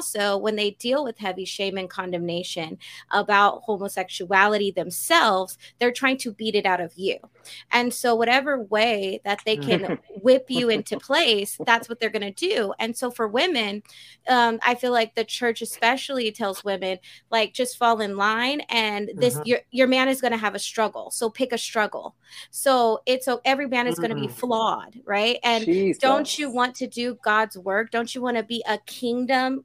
also when they deal with heavy shame and condemnation about homosexuality themselves, they're trying to beat it out of you. And so, whatever way that they can whip you into place, that's what they're going to do. And so, for women, um, I feel like the church especially tells women, like, just fall in line, and this uh-huh. your your man is going to have a struggle. So pick a struggle. So it's so every man is going to be mm. flawed, right? And Jesus. don't you want to do God's work? Don't you want to be a kingdom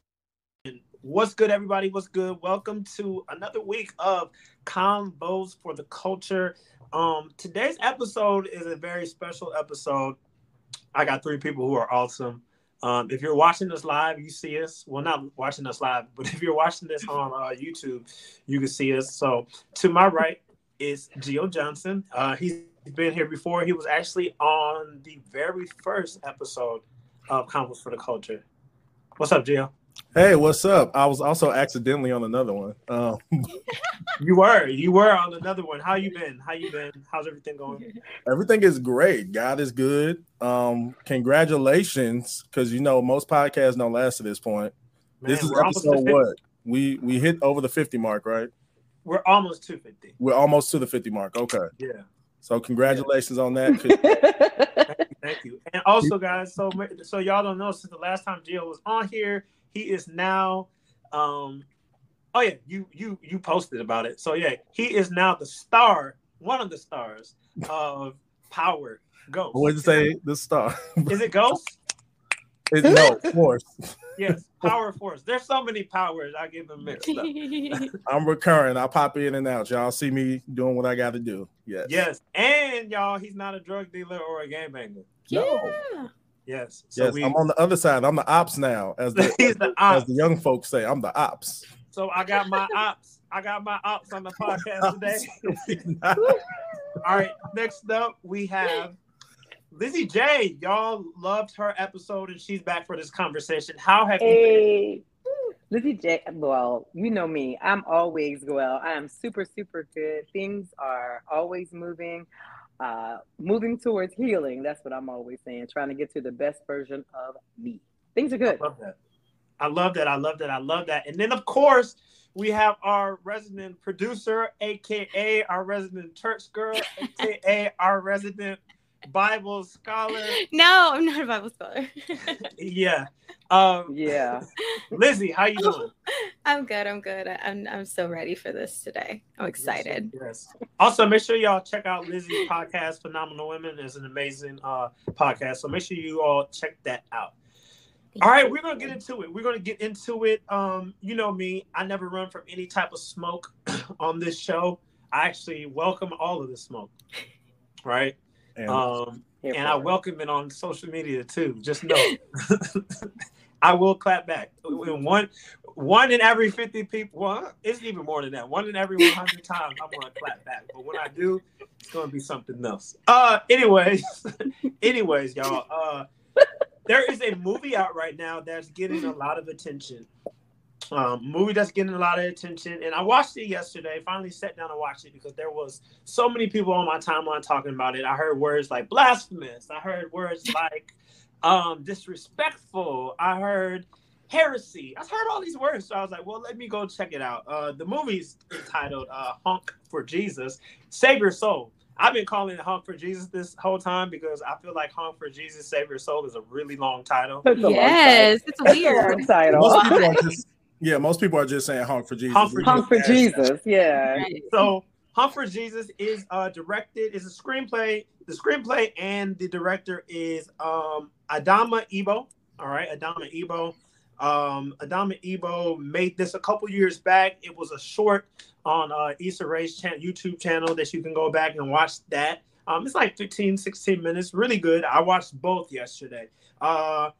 What's good, everybody? What's good? Welcome to another week of Convos for the Culture. Um, today's episode is a very special episode. I got three people who are awesome. Um, if you're watching us live, you see us. Well, not watching us live, but if you're watching this on uh, YouTube, you can see us. So to my right is Gio Johnson. Uh, he's been here before. He was actually on the very first episode of Convos for the Culture. What's up, Gio? Hey, what's up? I was also accidentally on another one. Um, you were, you were on another one. How you been? How you been? How's everything going? Everything is great. God is good. Um, congratulations, because you know most podcasts don't last to this point. Man, this is episode what? We we hit over the fifty mark, right? We're almost to fifty. We're almost to the fifty mark. Okay. Yeah. So congratulations yeah. on that. thank, you, thank you. And also, guys, so so y'all don't know since the last time Gio was on here he is now um oh yeah, you you you posted about it. So yeah, he is now the star, one of the stars of Power Ghost. What did you say? The star. Is it Ghost? It's no force. yes, power force. There's so many powers. I give them mixed up. I'm recurring. I pop in and out. Y'all see me doing what I got to do. Yes. Yes, and y'all, he's not a drug dealer or a gangbanger. No. Yeah. Yes. So yes, we, I'm on the other side. I'm the ops now, as the, the ops. as the young folks say. I'm the ops. So I got my ops. I got my ops on the podcast today. All right. Next up, we have Lizzy J. Y'all loved her episode, and she's back for this conversation. How have hey. you been? Lizzy J. Well, you know me. I'm always well. I am super, super good. Things are always moving uh, moving towards healing. That's what I'm always saying, trying to get to the best version of me. Things are good. I love that. I love that. I love that. I love that. And then, of course, we have our resident producer, aka our resident church girl, aka our resident Bible scholar. No, I'm not a Bible scholar. yeah. Um, yeah. Lizzy, how you doing? I'm good. I'm good. I'm I'm so ready for this today. I'm excited. Yes. yes. Also, make sure y'all check out Lizzy's podcast, Phenomenal Women. is an amazing uh, podcast. So make sure you all check that out. Thank all right, you. we're gonna get into it. We're gonna get into it. Um, you know me, I never run from any type of smoke on this show. I actually welcome all of the smoke. Right. And, um, and I welcome it on social media too. Just know, I will clap back. One, one in every fifty people. Well, it's even more than that. One in every one hundred times, I'm gonna clap back. But when I do, it's gonna be something else. Uh, anyways, anyways, y'all. Uh, there is a movie out right now that's getting a lot of attention um, movie that's getting a lot of attention, and I watched it yesterday. Finally sat down and watched it because there was so many people on my timeline talking about it. I heard words like blasphemous. I heard words like um, disrespectful. I heard heresy. I heard all these words, so I was like, "Well, let me go check it out." Uh, the movie's entitled uh, "Honk for Jesus, Save Your Soul." I've been calling it "Honk for Jesus" this whole time because I feel like "Honk for Jesus, Save Your Soul" is a really long title. yes, it's weird. title. Yeah, most people are just saying honk for Jesus. Honk for, honk for Jesus. Yeah. So honk for Jesus is uh, directed is a screenplay. The screenplay and the director is um, Adamma Ebo. All right, Adamma Ebo. Um, Adamma Ebo made this a couple years back. It was a short on uh, Issa Rae's cha- YouTube channel that you can go back and watch that. Um, it's like 15, 16 minutes. Really good. I watched both yesterday. Uh,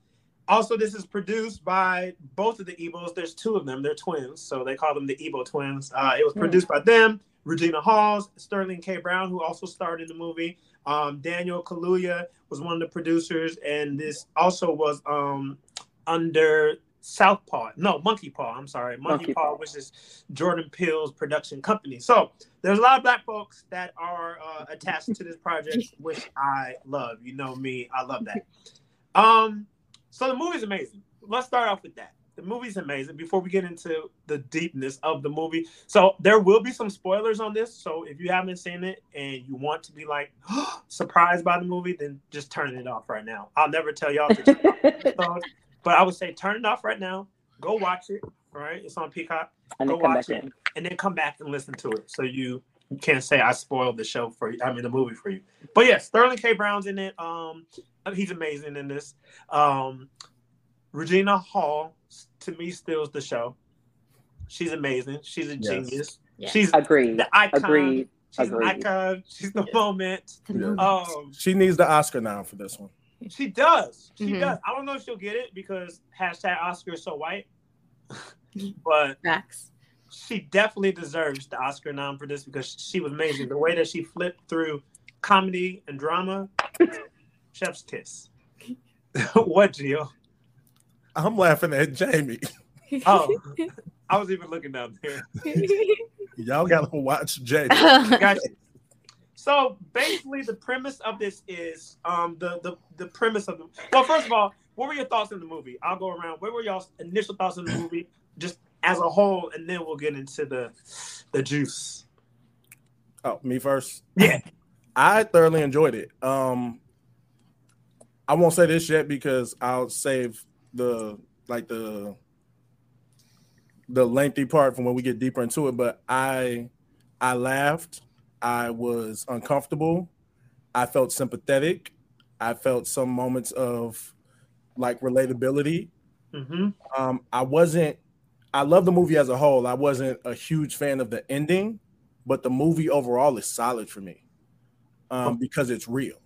Also, this is produced by both of the Ebos. There's two of them. They're twins, so they call them the Ebo twins. Uh, it was hmm. produced by them, Regina Halls, Sterling K. Brown, who also starred in the movie. Um, Daniel Kaluuya was one of the producers, and this also was um, under Southpaw. No, Monkey Paw. I'm sorry, Monkey, Monkey Paw, Paw, which is Jordan Peele's production company. So there's a lot of black folks that are uh, attached to this project, which I love. You know me, I love that. Um, so the movie's amazing. Let's start off with that. The movie's amazing. Before we get into the deepness of the movie, so there will be some spoilers on this. So if you haven't seen it and you want to be like surprised by the movie, then just turn it off right now. I'll never tell y'all to but I would say turn it off right now. Go watch it. Right, it's on Peacock. And Go watch it, in. and then come back and listen to it. So you can't say I spoiled the show for you. I mean the movie for you. But yes, Sterling K. Brown's in it. Um, he's amazing in this. Um, Regina Hall to me steals the show. She's amazing. She's a yes. genius. Yes. She's agreed. The icon. Agreed. She's Agreed. an icon. She's the moment. Yeah. Um, she needs the Oscar now for this one. She does. She mm-hmm. does. I don't know if she'll get it because hashtag Oscar is so white. but Max. She definitely deserves the Oscar nom for this because she was amazing. The way that she flipped through comedy and drama, chef's kiss. what, Gio? I'm laughing at Jamie. Oh, I was even looking down there. Y'all gotta watch Jamie. Gotcha. So basically, the premise of this is um, the the the premise of the. Well, first of all, what were your thoughts in the movie? I'll go around. What were y'all's initial thoughts in the movie, just as a whole, and then we'll get into the the juice. Oh, me first. Yeah, I thoroughly enjoyed it. Um, I won't say this yet because I'll save the like the the lengthy part from when we get deeper into it. But I I laughed. I was uncomfortable. I felt sympathetic. I felt some moments of like relatability. Mm-hmm. Um, I wasn't. I love the movie as a whole. I wasn't a huge fan of the ending, but the movie overall is solid for me um, because it's real.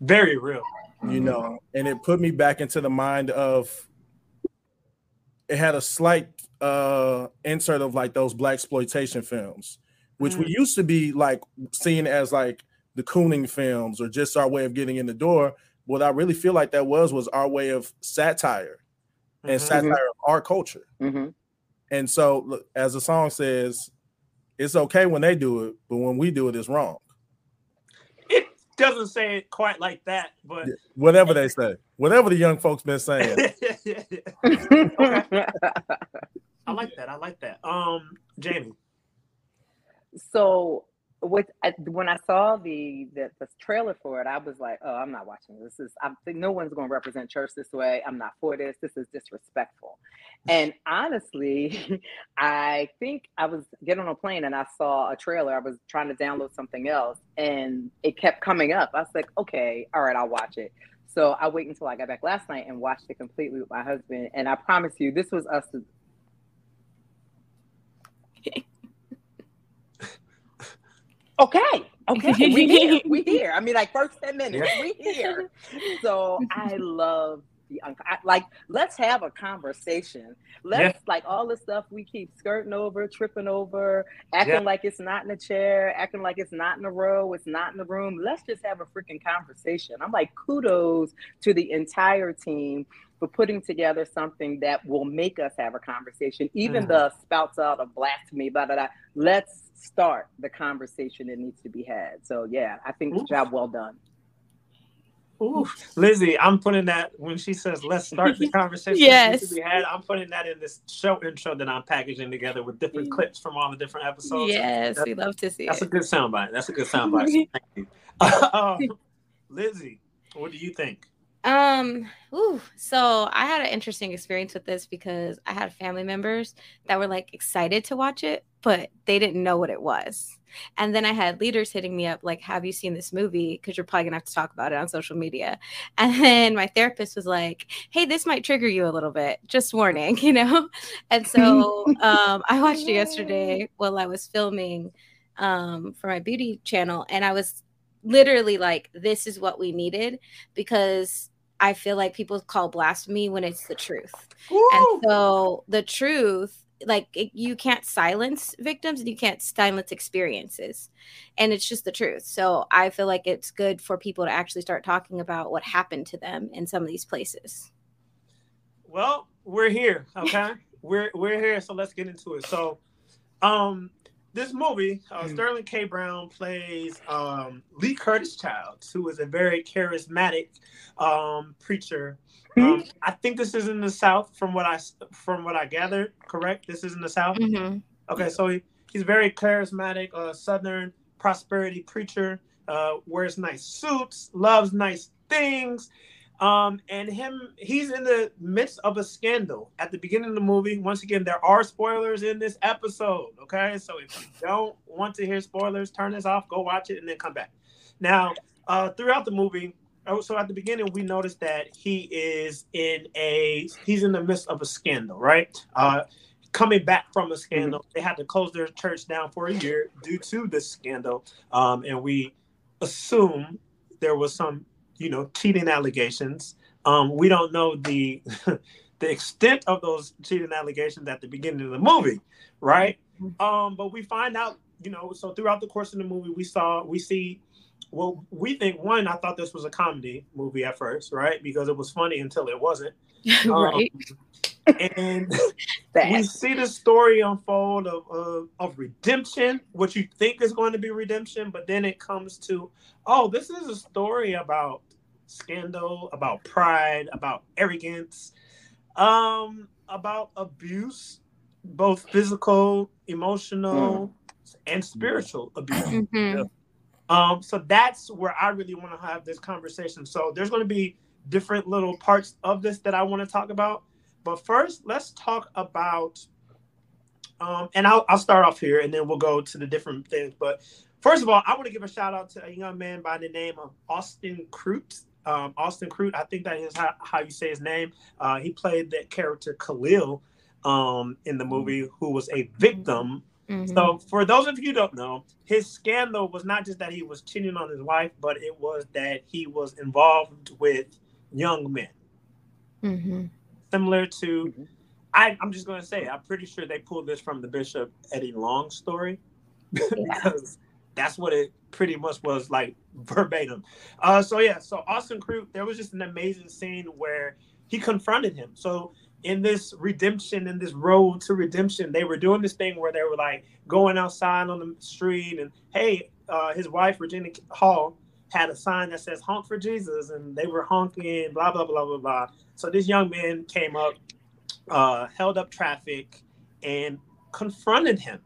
Very real. You know, and it put me back into the mind of. It had a slight uh insert of like those black exploitation films which mm. we used to be like seen as like the cooning films or just our way of getting in the door. What I really feel like that was was our way of satire mm-hmm. and satire of our culture. Mm-hmm. And so, as the song says, it's okay when they do it, but when we do it, it's wrong. It doesn't say it quite like that, but whatever they say, whatever the young folks been saying. I like that. I like that. Um, Jamie so with uh, when I saw the, the, the trailer for it, I was like, "Oh, I'm not watching this. this is I think no one's going to represent church this way. I'm not for this. This is disrespectful." And honestly, I think I was getting on a plane and I saw a trailer. I was trying to download something else, and it kept coming up. I was like, "Okay, all right, I'll watch it." So I waited until I got back last night and watched it completely with my husband. And I promise you, this was us okay, okay, we here, we here. I mean, like first ten minutes, we here. So I love the like. Let's have a conversation. Let's yeah. like all the stuff we keep skirting over, tripping over, acting yeah. like it's not in the chair, acting like it's not in the row, it's not in the room. Let's just have a freaking conversation. I'm like, kudos to the entire team for putting together something that will make us have a conversation. Even mm. the spouts out of blasphemy, blah, blah, blah. Let's start the conversation that needs to be had. So yeah, I think Oof. job well done. Ooh, Lizzy, I'm putting that when she says let's start the conversation yes. we had, I'm putting that in this show intro that I'm packaging together with different clips from all the different episodes. Yes, we love to see that's it. a good soundbite. That's a good soundbite. Thank you. um, Lizzy, what do you think? Um, ooh, so I had an interesting experience with this because I had family members that were like excited to watch it, but they didn't know what it was. And then I had leaders hitting me up, like, Have you seen this movie? Because you're probably gonna have to talk about it on social media. And then my therapist was like, Hey, this might trigger you a little bit, just warning, you know? And so um, I watched it yesterday while I was filming um, for my beauty channel, and I was literally like, This is what we needed because I feel like people call blasphemy when it's the truth. Woo! And so the truth, like it, you can't silence victims and you can't silence experiences. And it's just the truth. So I feel like it's good for people to actually start talking about what happened to them in some of these places. Well, we're here, okay? we're we're here, so let's get into it. So, um, this movie, uh, Sterling K. Brown plays um, Lee Curtis Childs, who is a very charismatic um, preacher. Um, I think this is in the South, from what I from what I gathered. Correct? This is in the South. Mhm. Okay, so he, he's very charismatic, uh, Southern prosperity preacher. Uh, wears nice suits, loves nice things, um, and him he's in the midst of a scandal at the beginning of the movie. Once again, there are spoilers in this episode. Okay, so if you don't want to hear spoilers, turn this off, go watch it, and then come back. Now, uh, throughout the movie, oh, so at the beginning, we noticed that he is in a he's in the midst of a scandal, right? Uh, coming back from a scandal, they had to close their church down for a year due to this scandal, um, and we assume there was some, you know, cheating allegations. Um, we don't know the the extent of those cheating allegations at the beginning of the movie, right? Um, but we find out, you know, so throughout the course of the movie, we saw we see well, we think one, I thought this was a comedy movie at first, right? Because it was funny until it wasn't. Um, right. And we see the story unfold of, of of redemption, what you think is going to be redemption, but then it comes to, oh, this is a story about scandal, about pride, about arrogance, um, about abuse, both physical, emotional, and spiritual abuse. Mhm. Um, so that's where I really want to have this conversation. So there's going to be different little parts of this that I want to talk about. But first, let's talk about, um, and I'll, I'll start off here and then we'll go to the different things. But first of all, I want to give a shout out to a young man by the name of Austin Crute. Um, Austin Crute, I think that is how, how you say his name. Uh, he played that character Khalil um, in the movie, who was a victim Mhm. so, for those of you who don't know, his scandal was not just that he was cheating on his wife, but it was that he was involved with young men, Mhm. similar to. Mhm. I, I'm just going to say, I'm pretty sure they pulled this from the Bishop Eddie Long story because that's what it pretty much was like verbatim. Uh, so yeah, so Austin Crute, there was just an amazing scene where he confronted him. So in this redemption, in this road to redemption, they were doing this thing where they were like going outside on the street and hey, uh, his wife Regina Hall had a sign that says "Honk for Jesus," and they were honking, blah blah blah blah blah. So this young man came up, uh, held up traffic, and confronted him.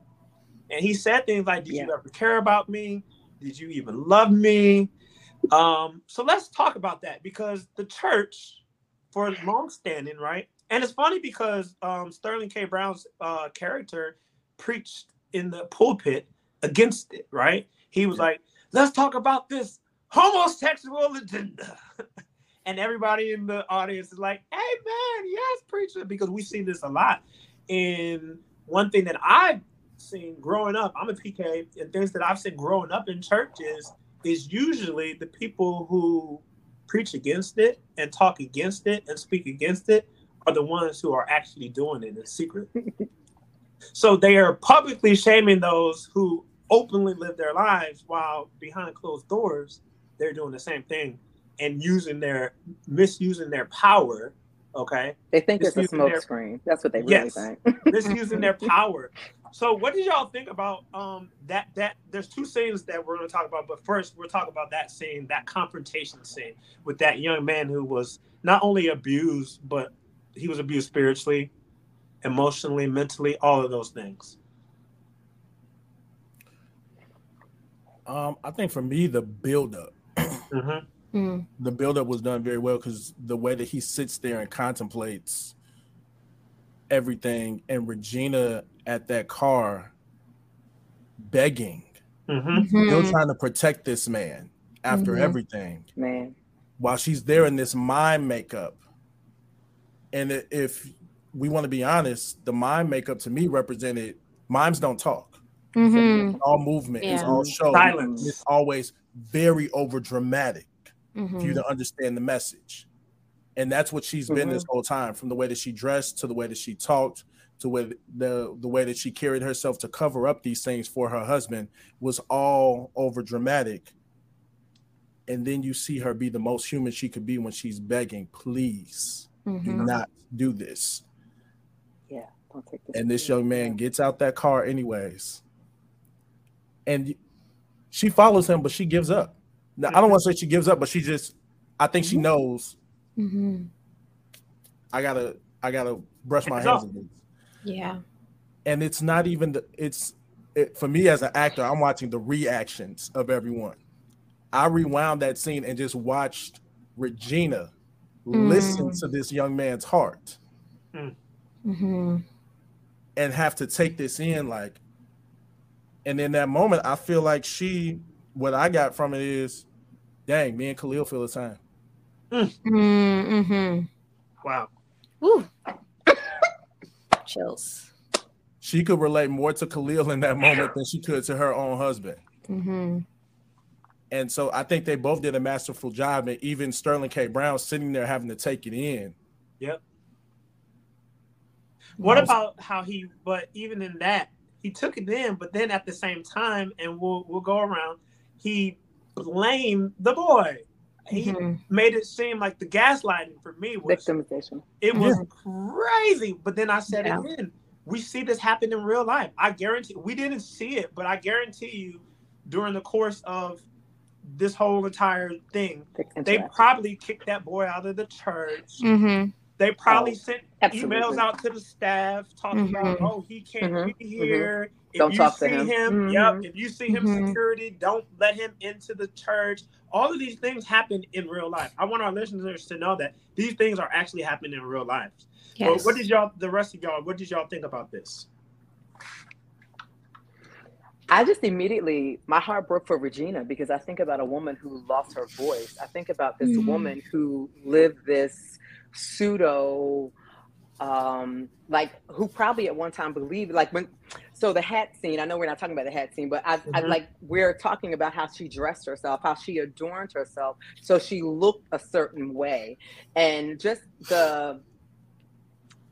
And he said things like, "Did you ever care about me? Did you even love me?" Um, so let's talk about that because the church, for long standing, right? And it's funny because um, Sterling K. Brown's uh, character preached in the pulpit against it, right? He was like, let's talk about this homosexual agenda. and everybody in the audience is like, hey, man, yes, preacher, because we see this a lot. And one thing that I've seen growing up, I'm a PK, and things that I've seen growing up in churches is usually the people who preach against it and talk against it and speak against it are the ones who are actually doing it in secret. so they are publicly shaming those who openly live their lives while behind closed doors they're doing the same thing and using their misusing their power okay They think it's a Misusing smoke their- screen. That's what they really think. Yes. think. using their power so what did y'all think about um that that there's two scenes that we're going to talk about but first we'll talk about that scene that confrontation scene with that young man who was not only abused but he was abused spiritually emotionally mentally all of those things Um, I think for me, the buildup, Mhm. Mm. the buildup was done very well because the way that he sits there and contemplates everything, and Regina at that car begging, Mhm. still Mhm. trying to protect this man after Mhm. everything, Man. while she's there in this mind makeup. And if we want to be honest, the mind makeup to me represented mimes don't talk. Mhm. It's all movement, it's Yeah. all show. Silence. It's always very over dramatic for you to understand the message. and that's what she's been this whole time from the way that she dressed to the way that she talked to with the the way that she carried herself to cover up these things for her husband was all over dramatic. And then you see her be the most human she could be when she's begging please Mhm. do not do this. Yeah, this. and this young man gets out that car anyways. And she follows him but she gives up now i don't want to say she gives up but she just i think she knows Mhm. i gotta i gotta brush my Hands hands off. of this. Yeah. and it's not even the it's it, for me as an actor i'm watching the reactions of everyone. I rewound that scene and just watched regina listen to this young man's heart. Hmm and have to take this in like and in that moment i feel like she what i got from it is dang me and khalil feel the same Mm-hmm. Wow. Woo. Chills. she could relate more to khalil in that moment than she could to her own husband Mm-hmm. and so i think they both did a masterful job and even sterling k brown sitting there having to take it in Yep. What Wow. about how he? But even in that, he took it in. But then at the same time, and we'll we'll go around. He blamed the boy. He Mhm. made it seem like the gaslighting for me was Victimization. it was crazy. But then I said Yeah. again, we see this happen in real life. I guarantee we didn't see it, but I guarantee you, during the course of this whole entire thing, they probably kicked that boy out of the church. Mhm. They probably Oh, sent absolutely. emails out to the staff talking about, Mhm. oh, he can't Mhm, be here. If Don't you talk to see him. him, Mhm. yep. If you see him Mhm. security, don't let him into the church. All of these things happen in real life. I want our listeners to know that these things are actually happening in real life. But Yes. what did y'all, the rest of y'all, what did y'all think about this? I just immediately, my heart broke for Regina because I think about a woman who lost her voice. I think about this Mhm. woman who lived this pseudo, um, like who probably at one time believed, like when, so the hat scene. I know we're not talking about the hat scene, but I, I Mhm. like we're talking about how she dressed herself, how she adorned herself, so she looked a certain way, and just the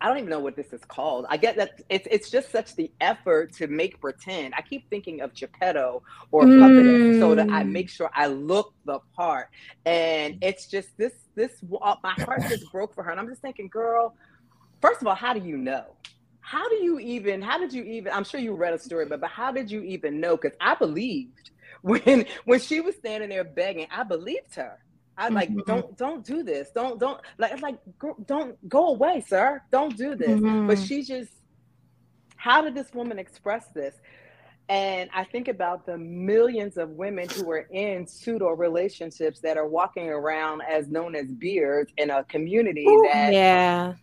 I don't even know what this is called. I get that it's it's just such the effort to make pretend. I keep thinking of Geppetto or Puppet so that I Mm. make sure I look the part. And it's just this this my heart just broke for her. And I'm just thinking, girl, first of all, how do you know? How do you even? How did you even? I'm sure you read a story, but but how did you even know? Because I believed when when she was standing there begging, I believed her. I like Mhm. don't don't do this. Don't don't like it's like don't go away, sir. Don't do this. Mhm. But she just how did this woman express this? And I think about the millions of women who are in pseudo relationships that are walking around as known as beards in a community that yeah.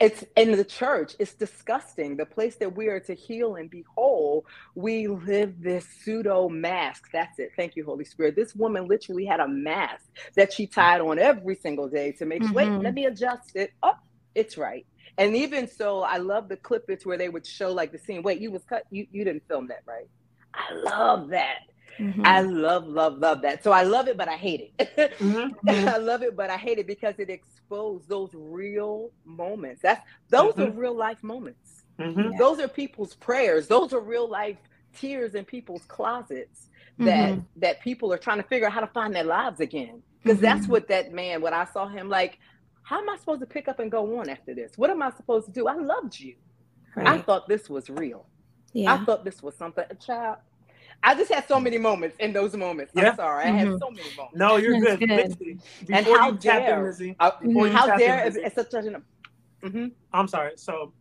It's in the church it's disgusting. The place that we are to heal and be whole we live this pseudo mask. That's it. Thank you holy spirit. This woman literally had a mask that she tied on every single day to make sure wait mm-hmm. let me adjust it. Oh it's right. And even so i love the clippets where they would show like the scene. Wait you was cut you, you didn't film that right? I love that Mhm. I love, love, love that. So I love it, but I hate it. Mhm. I love it, but I hate it because it exposed those real moments. That's those are real life moments. Mhm. Those are people's prayers. Those are real life tears in people's closets that Mhm. that people are trying to figure out how to find their lives again. Because that's what that man, when I saw him, like, how am I supposed to pick up and go on after this? What am I supposed to do? I loved you. I thought this was real. Yeah. I thought this was something. A child, I just had so many moments in those moments. Yeah. I'm sorry, I had Mhm. so many moments. No, you're good. good. Lizzy, And how you tap in, dare- Lizzy, Uh, before you how tap dare in, it's, Lizzy, it's such an hmm I'm sorry. So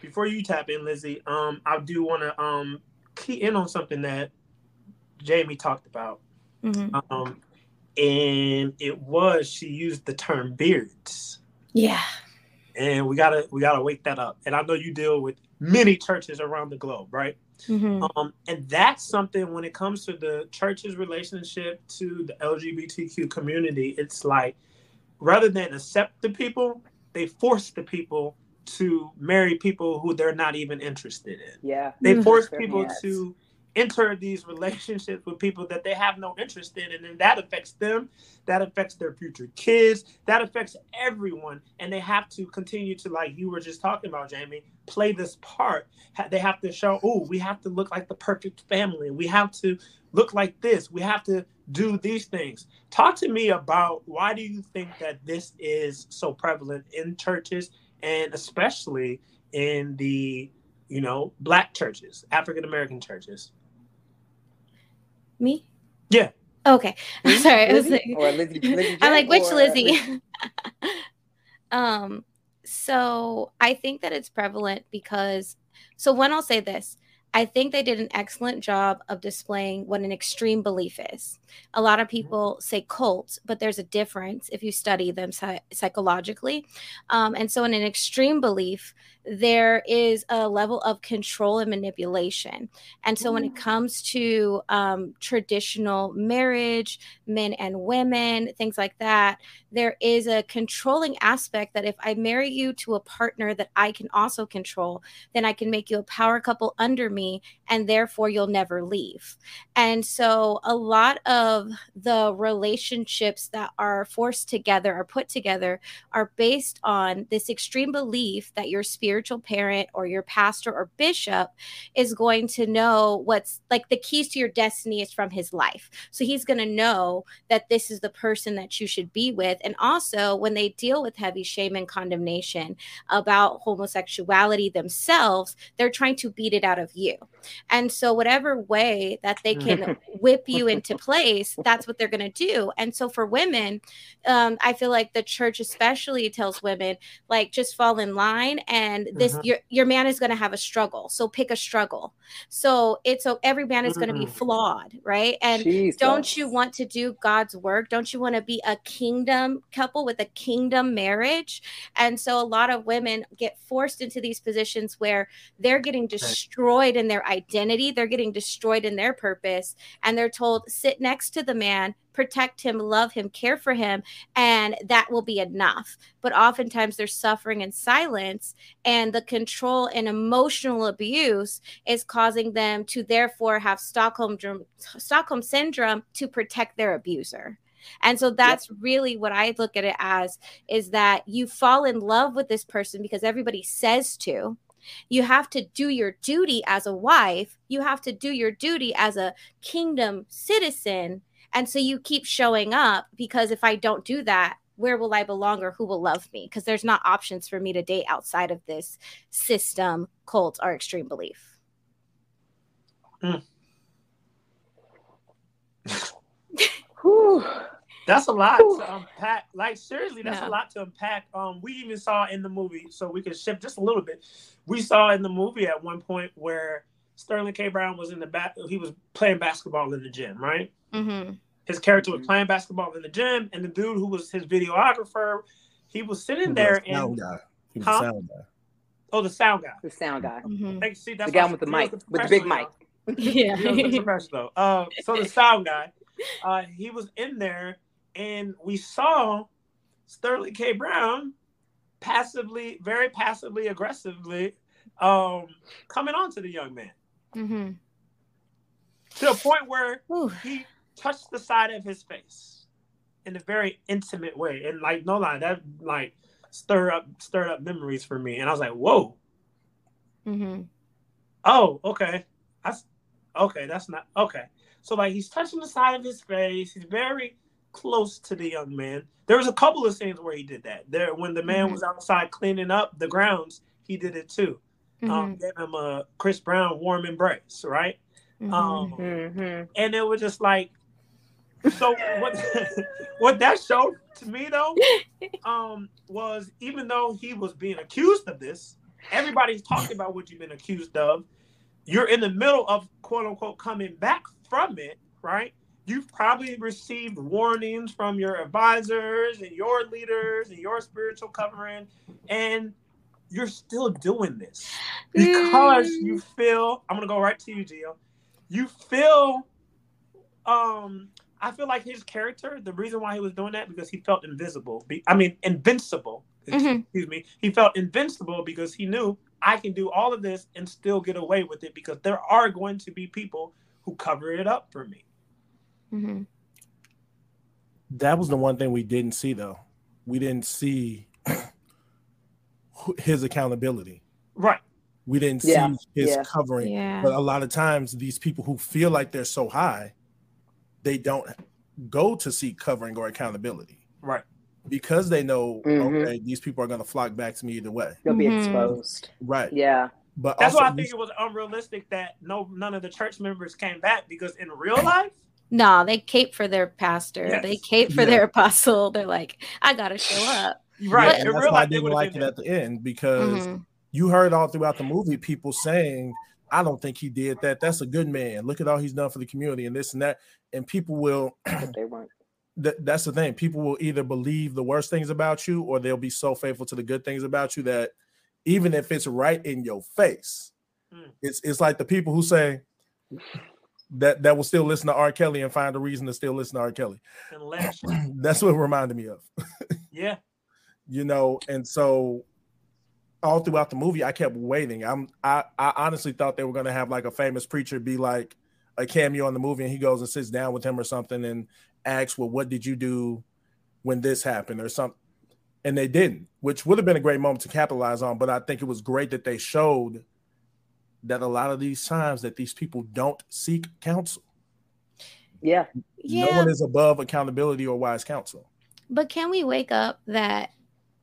before you tap in, Lizzy, um, I do want to um key in on something that Jamie talked about. Mhm. Um, and it was she used the term beards, Yeah. and we gotta we gotta wake that up. And I know you deal with many churches around the globe, right? Mhm. Um, and that's something when it comes to the church's relationship to the LGBTQ community, it's like rather than accept the people, they force the people to marry people who they're not even interested in. yeah. They Mhm. force people hands. to enter these relationships with people that they have no interest in and then that affects them that affects their future kids that affects everyone and they have to continue to like you were just talking about jamie play this part. They have to show oh we have to look like the perfect family. We have to look like this. We have to do these things. Talk to me about why do you think that this is so prevalent in churches and especially in the you know black churches african american churches me? Yeah. Okay. I'm sorry. I was like, or Lizzy, Lizzy I'm like, which or Lizzy? um, so I think that it's prevalent because so when I'll say this, I think they did an excellent job of displaying what an extreme belief is. A lot of Mm-hmm. people say cult, but there's a difference if you study them psychologically. Um, and so, in an extreme belief, there is a level of control and manipulation. And so, when it comes to um, traditional marriage, men and women, things like that, there is a controlling aspect that if I marry you to a partner that I can also control, then I can make you a power couple under me, and therefore you'll never leave. And so, a lot of the relationships that are forced together or put together are based on this extreme belief that your spiritual parent or your pastor or bishop is going to know what's like the keys to your destiny is from his life. So, he's going to know that this is the person that you should be with. And also, when they deal with heavy shame and condemnation about homosexuality themselves, they're trying to beat it out of you. And so, whatever way that they can whip you into place, that's what they're going to do. And so, for women, um, I feel like the church, especially, tells women like just fall in line, and this Mhm. your your man is going to have a struggle. So pick a struggle. So it's so every man is going to be Mhm. flawed, right? And Jesus. don't you want to do God's work? Don't you want to be a kingdom couple with a kingdom marriage? And so a lot of women get forced into these positions where they're getting destroyed in their identity, they're getting destroyed in their purpose, and they're told, sit next to the man, protect him, love him, care for him, and that will be enough. But oftentimes they're suffering in silence, and the control and emotional abuse is causing them to therefore have Stockholm Stockholm syndrome to protect their abuser. And so that's really what I look at it as is that you fall in love with this person because everybody says to. You have to do your duty as a wife. You have to do your duty as a kingdom citizen. And so you keep showing up because if I don't do that, where will I belong or who will love me? Because there's not options for me to date outside of this system, cult, or extreme belief. Whew. That's a lot Whew. to unpack. Like seriously, that's Yeah. a lot to unpack. Um, we even saw in the movie, so we can shift just a little bit. We saw in the movie at one point where Sterling K. Brown was in the back. He was playing basketball in the gym, right? Mm-hmm. His character was playing basketball in the gym, and the dude who was his videographer, he was sitting there a sound and guy. He was Huh? a sound guy. oh, the sound guy. The sound guy. Mm-hmm. Thanks, see, that's The guy with the he was mic, with the big mic. Yeah. He was the professional. Uh, so the sound guy, uh, he was in there, and we saw Sterling K. Brown passively, very passively, aggressively, um, coming on to the young man mm-hmm. to a point where Ooh. he touched the side of his face in a very intimate way, and like no lie, that like stir up stirred up memories for me, and I was like, whoa, Mm-hmm. Oh, okay. That's okay. That's not okay. So like he's touching the side of his face. He's very close to the young man. There was a couple of scenes where he did that. There when the man Mhm. was outside cleaning up the grounds, he did it too. Mm-hmm. Um, gave him a Chris Brown warm embrace, right? Mm-hmm. Um, hmm and it was just like so what what that showed to me though um was even though he was being accused of this everybody's talking about what you've been accused of. You're in the middle of quote unquote coming back from it right? You've probably received warnings from your advisors and your leaders and your spiritual covering and you're still doing this. Because you feel i'm gonna go right to you Gio. you feel um i feel like his character the reason why he was doing that because he felt invisible Be- i mean invincible Mhm. excuse me he felt invincible because he knew i can do all of this and still get away with it because there are going to be people who cover it up for me. Mm-hmm. That was the one thing we didn't see, though. We didn't see his accountability. Right. We didn't Yeah, see his yeah. covering. Yeah. But a lot of times, these people who feel like they're so high, they don't go to seek covering or accountability Right. because they know, Mhm. okay, these people are going to flock back to me either way. You'll be Mhm. exposed. Right. Yeah. But That's also, why I think it was unrealistic that no none of the church members came back because in real life, No, they cape for their pastor. Yes. They cape for Yeah. their apostle. They're like, I gotta show up. right? and that's why I they didn't like it at the end because Mhm. you heard all throughout the movie people saying, I don't think he did that. That's a good man. Look at all he's done for the community and this and that. And people will they weren't that, that's the thing. People will either believe the worst things about you or they'll be so faithful to the good things about you that even if it's right in your face, Mm. it's it's like the people who say that that will still listen to R. Kelly and find a reason to still listen to R. Kelly. unless That's what it reminded me of. yeah. you know and so all throughout the movie i kept waiting i'm i, I honestly thought they were going to have like a famous preacher be like a cameo in the movie and he goes and sits down with him or something and asks well what did you do when this happened or something and they didn't which would have been a great moment to capitalize on but i think it was great that they showed that a lot of these times that these people don't seek counsel Yeah. Yeah, no one is above accountability or wise counsel but can we wake up that?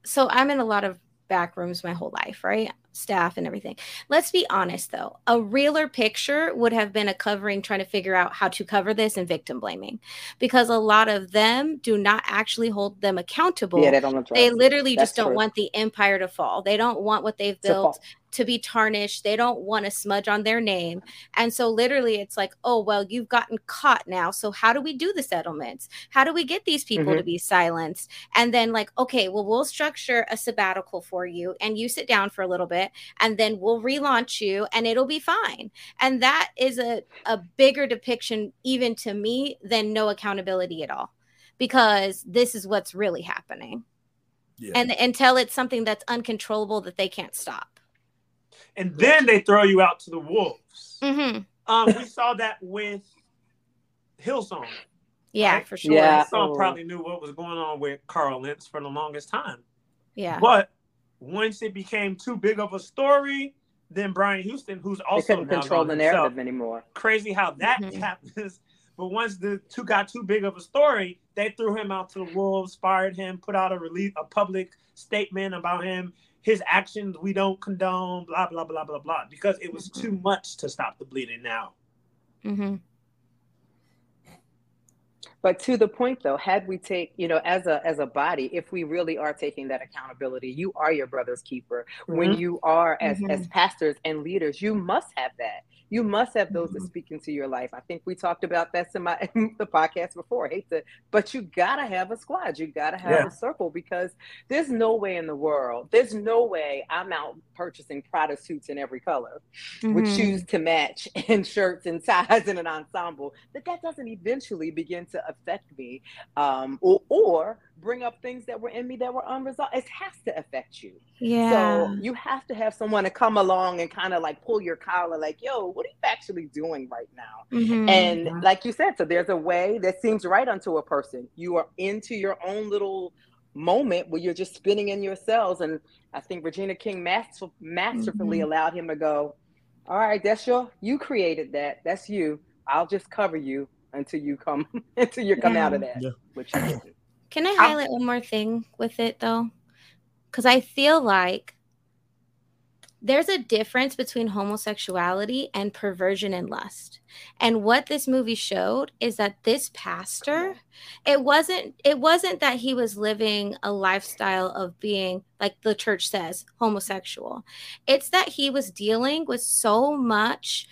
So I'm in a lot of back rooms my whole life, right? Staff and everything. Let's be honest though, a realer picture would have been a covering trying to figure out how to cover this and victim blaming because a lot of them do not actually hold them accountable. Yeah, they don't they literally That's just don't true. want the empire to fall. They don't want what they've built. To be tarnished. They don't want a smudge on their name. And so literally it's like, oh, well, you've gotten caught now. So how do we do the settlements? How do we get these people Mm-hmm. to be silenced? And then like, okay, well, we'll structure a sabbatical for you and you sit down for a little bit and then we'll relaunch you and it'll be fine. And that is a, a bigger depiction even to me than no accountability at all. Because this is what's really happening. yeah And until it's something that's uncontrollable that they can't stop. And then they throw you out to the wolves. Mm-hmm. Um, we saw that with Hillsong. Yeah, Right? for sure. Yeah. Hillsong Oh. probably knew what was going on with Carl Lentz for the longest time. Yeah. But once it became too big of a story, then Brian Houston, who's They also couldn't now control gone the himself, narrative anymore. crazy how that Mhm. happens. But once the two got too big of a story, they threw him out to the wolves, fired him, put out a release, a public statement about him, his actions we don't condone, blah blah blah blah blah, because it was too much to stop the bleeding. Now, Mm-hmm. But to the point though, had we take, you know, as a as a body, if we really are taking that accountability, you are your brother's keeper. When Mhm. you are as Mhm. as pastors and leaders, you must have that. You must have those that Mhm. speak into your life. I think we talked about that in my the podcast before. I hate to, but you gotta have a squad. You gotta have Yeah. a circle because there's no way in the world, there's no way I'm out purchasing Prada suits in every color with Mhm. shoes to match and shirts and ties in an ensemble that that doesn't eventually begin to affect me um, or, or bring up things that were in me that were unresolved it has to affect you Yeah. so you have to have someone to come along and kind of like pull your collar like yo what are you actually doing right now Mhm. and like you said so there's a way that seems right unto a person you are into your own little moment where you're just spinning in your cells and i think regina king master- masterfully Mhm. allowed him to go all right that's your you created that that's you i'll just cover you until you come until you come out of that Yeah. which you didn't. Can I highlight one more thing with it though? Because I feel like there's a difference between homosexuality and perversion and lust. And what this movie showed is that this pastor, it wasn't it wasn't that he was living a lifestyle of being like the church says, homosexual. It's that he was dealing with so much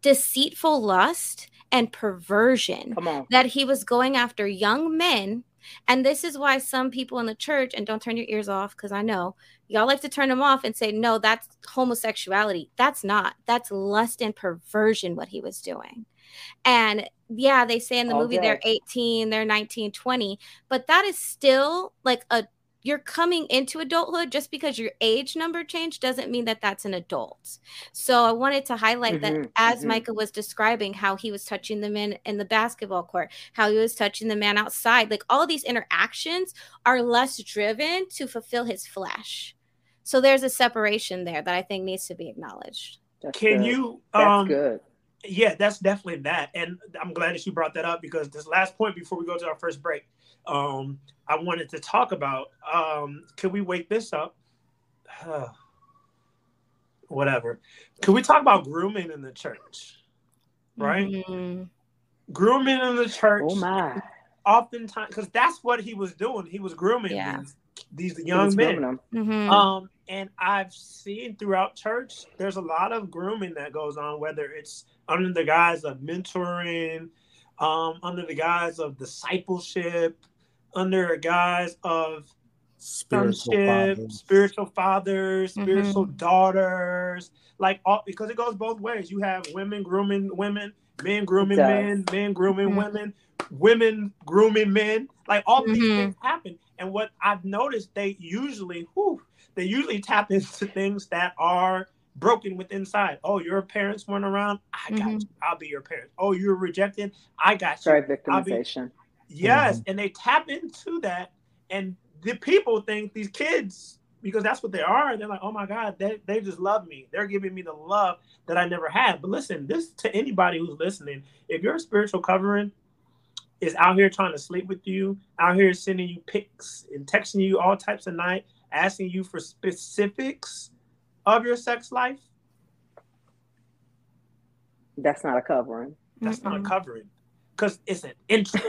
deceitful lust and perversion come on that he was going after young men. And this is why some people in the church, and don't turn your ears off because I know y'all like to turn them off and say, no, that's homosexuality. That's not. That's lust and perversion, what he was doing. And yeah, they say in the movie they're 18, they're 19, 20, but that is still like a you're coming into adulthood just because your age number changed doesn't mean that that's an adult. So I wanted to highlight mm-hmm, that as mm-hmm. Micah was describing how he was touching the man in the basketball court, how he was touching the man outside, like all these interactions are less driven to fulfill his flesh. So there's a separation there that I think needs to be acknowledged. That's Can good. you um, good. Yeah, that's definitely that. And I'm glad that you brought that up because this last point before we go to our first break, um, I wanted to talk about. Um, can we wake this up? Whatever. Can we talk about grooming in the church? Right? Mm-hmm. Grooming in the church. Oh my. Oftentimes, because that's what he was doing. He was grooming yeah. these, these young men. Mm-hmm. Um, and I've seen throughout church, there's a lot of grooming that goes on, whether it's under the guise of mentoring, um, under the guise of discipleship, under a guise of spiritual fathers. spiritual fathers, mm-hmm. spiritual daughters, like all because it goes both ways. You have women grooming women, men grooming men, men grooming mm-hmm. women, women grooming men. Like all mm-hmm. these things happen. And what I've noticed, they usually, whew, they usually tap into things that are broken with inside. Oh, your parents weren't around. I got mm-hmm. you. I'll be your parent. Oh, you're rejected. I got you. Sorry, victimization. Yes, mm-hmm. and they tap into that, and the people think these kids because that's what they are. They're like, oh my God, they, they just love me. They're giving me the love that I never had. But listen, this to anybody who's listening, if your spiritual covering is out here trying to sleep with you, out here sending you pics and texting you all types of night, asking you for specifics of your sex life, that's not a covering. That's mm not a covering because it's an interest.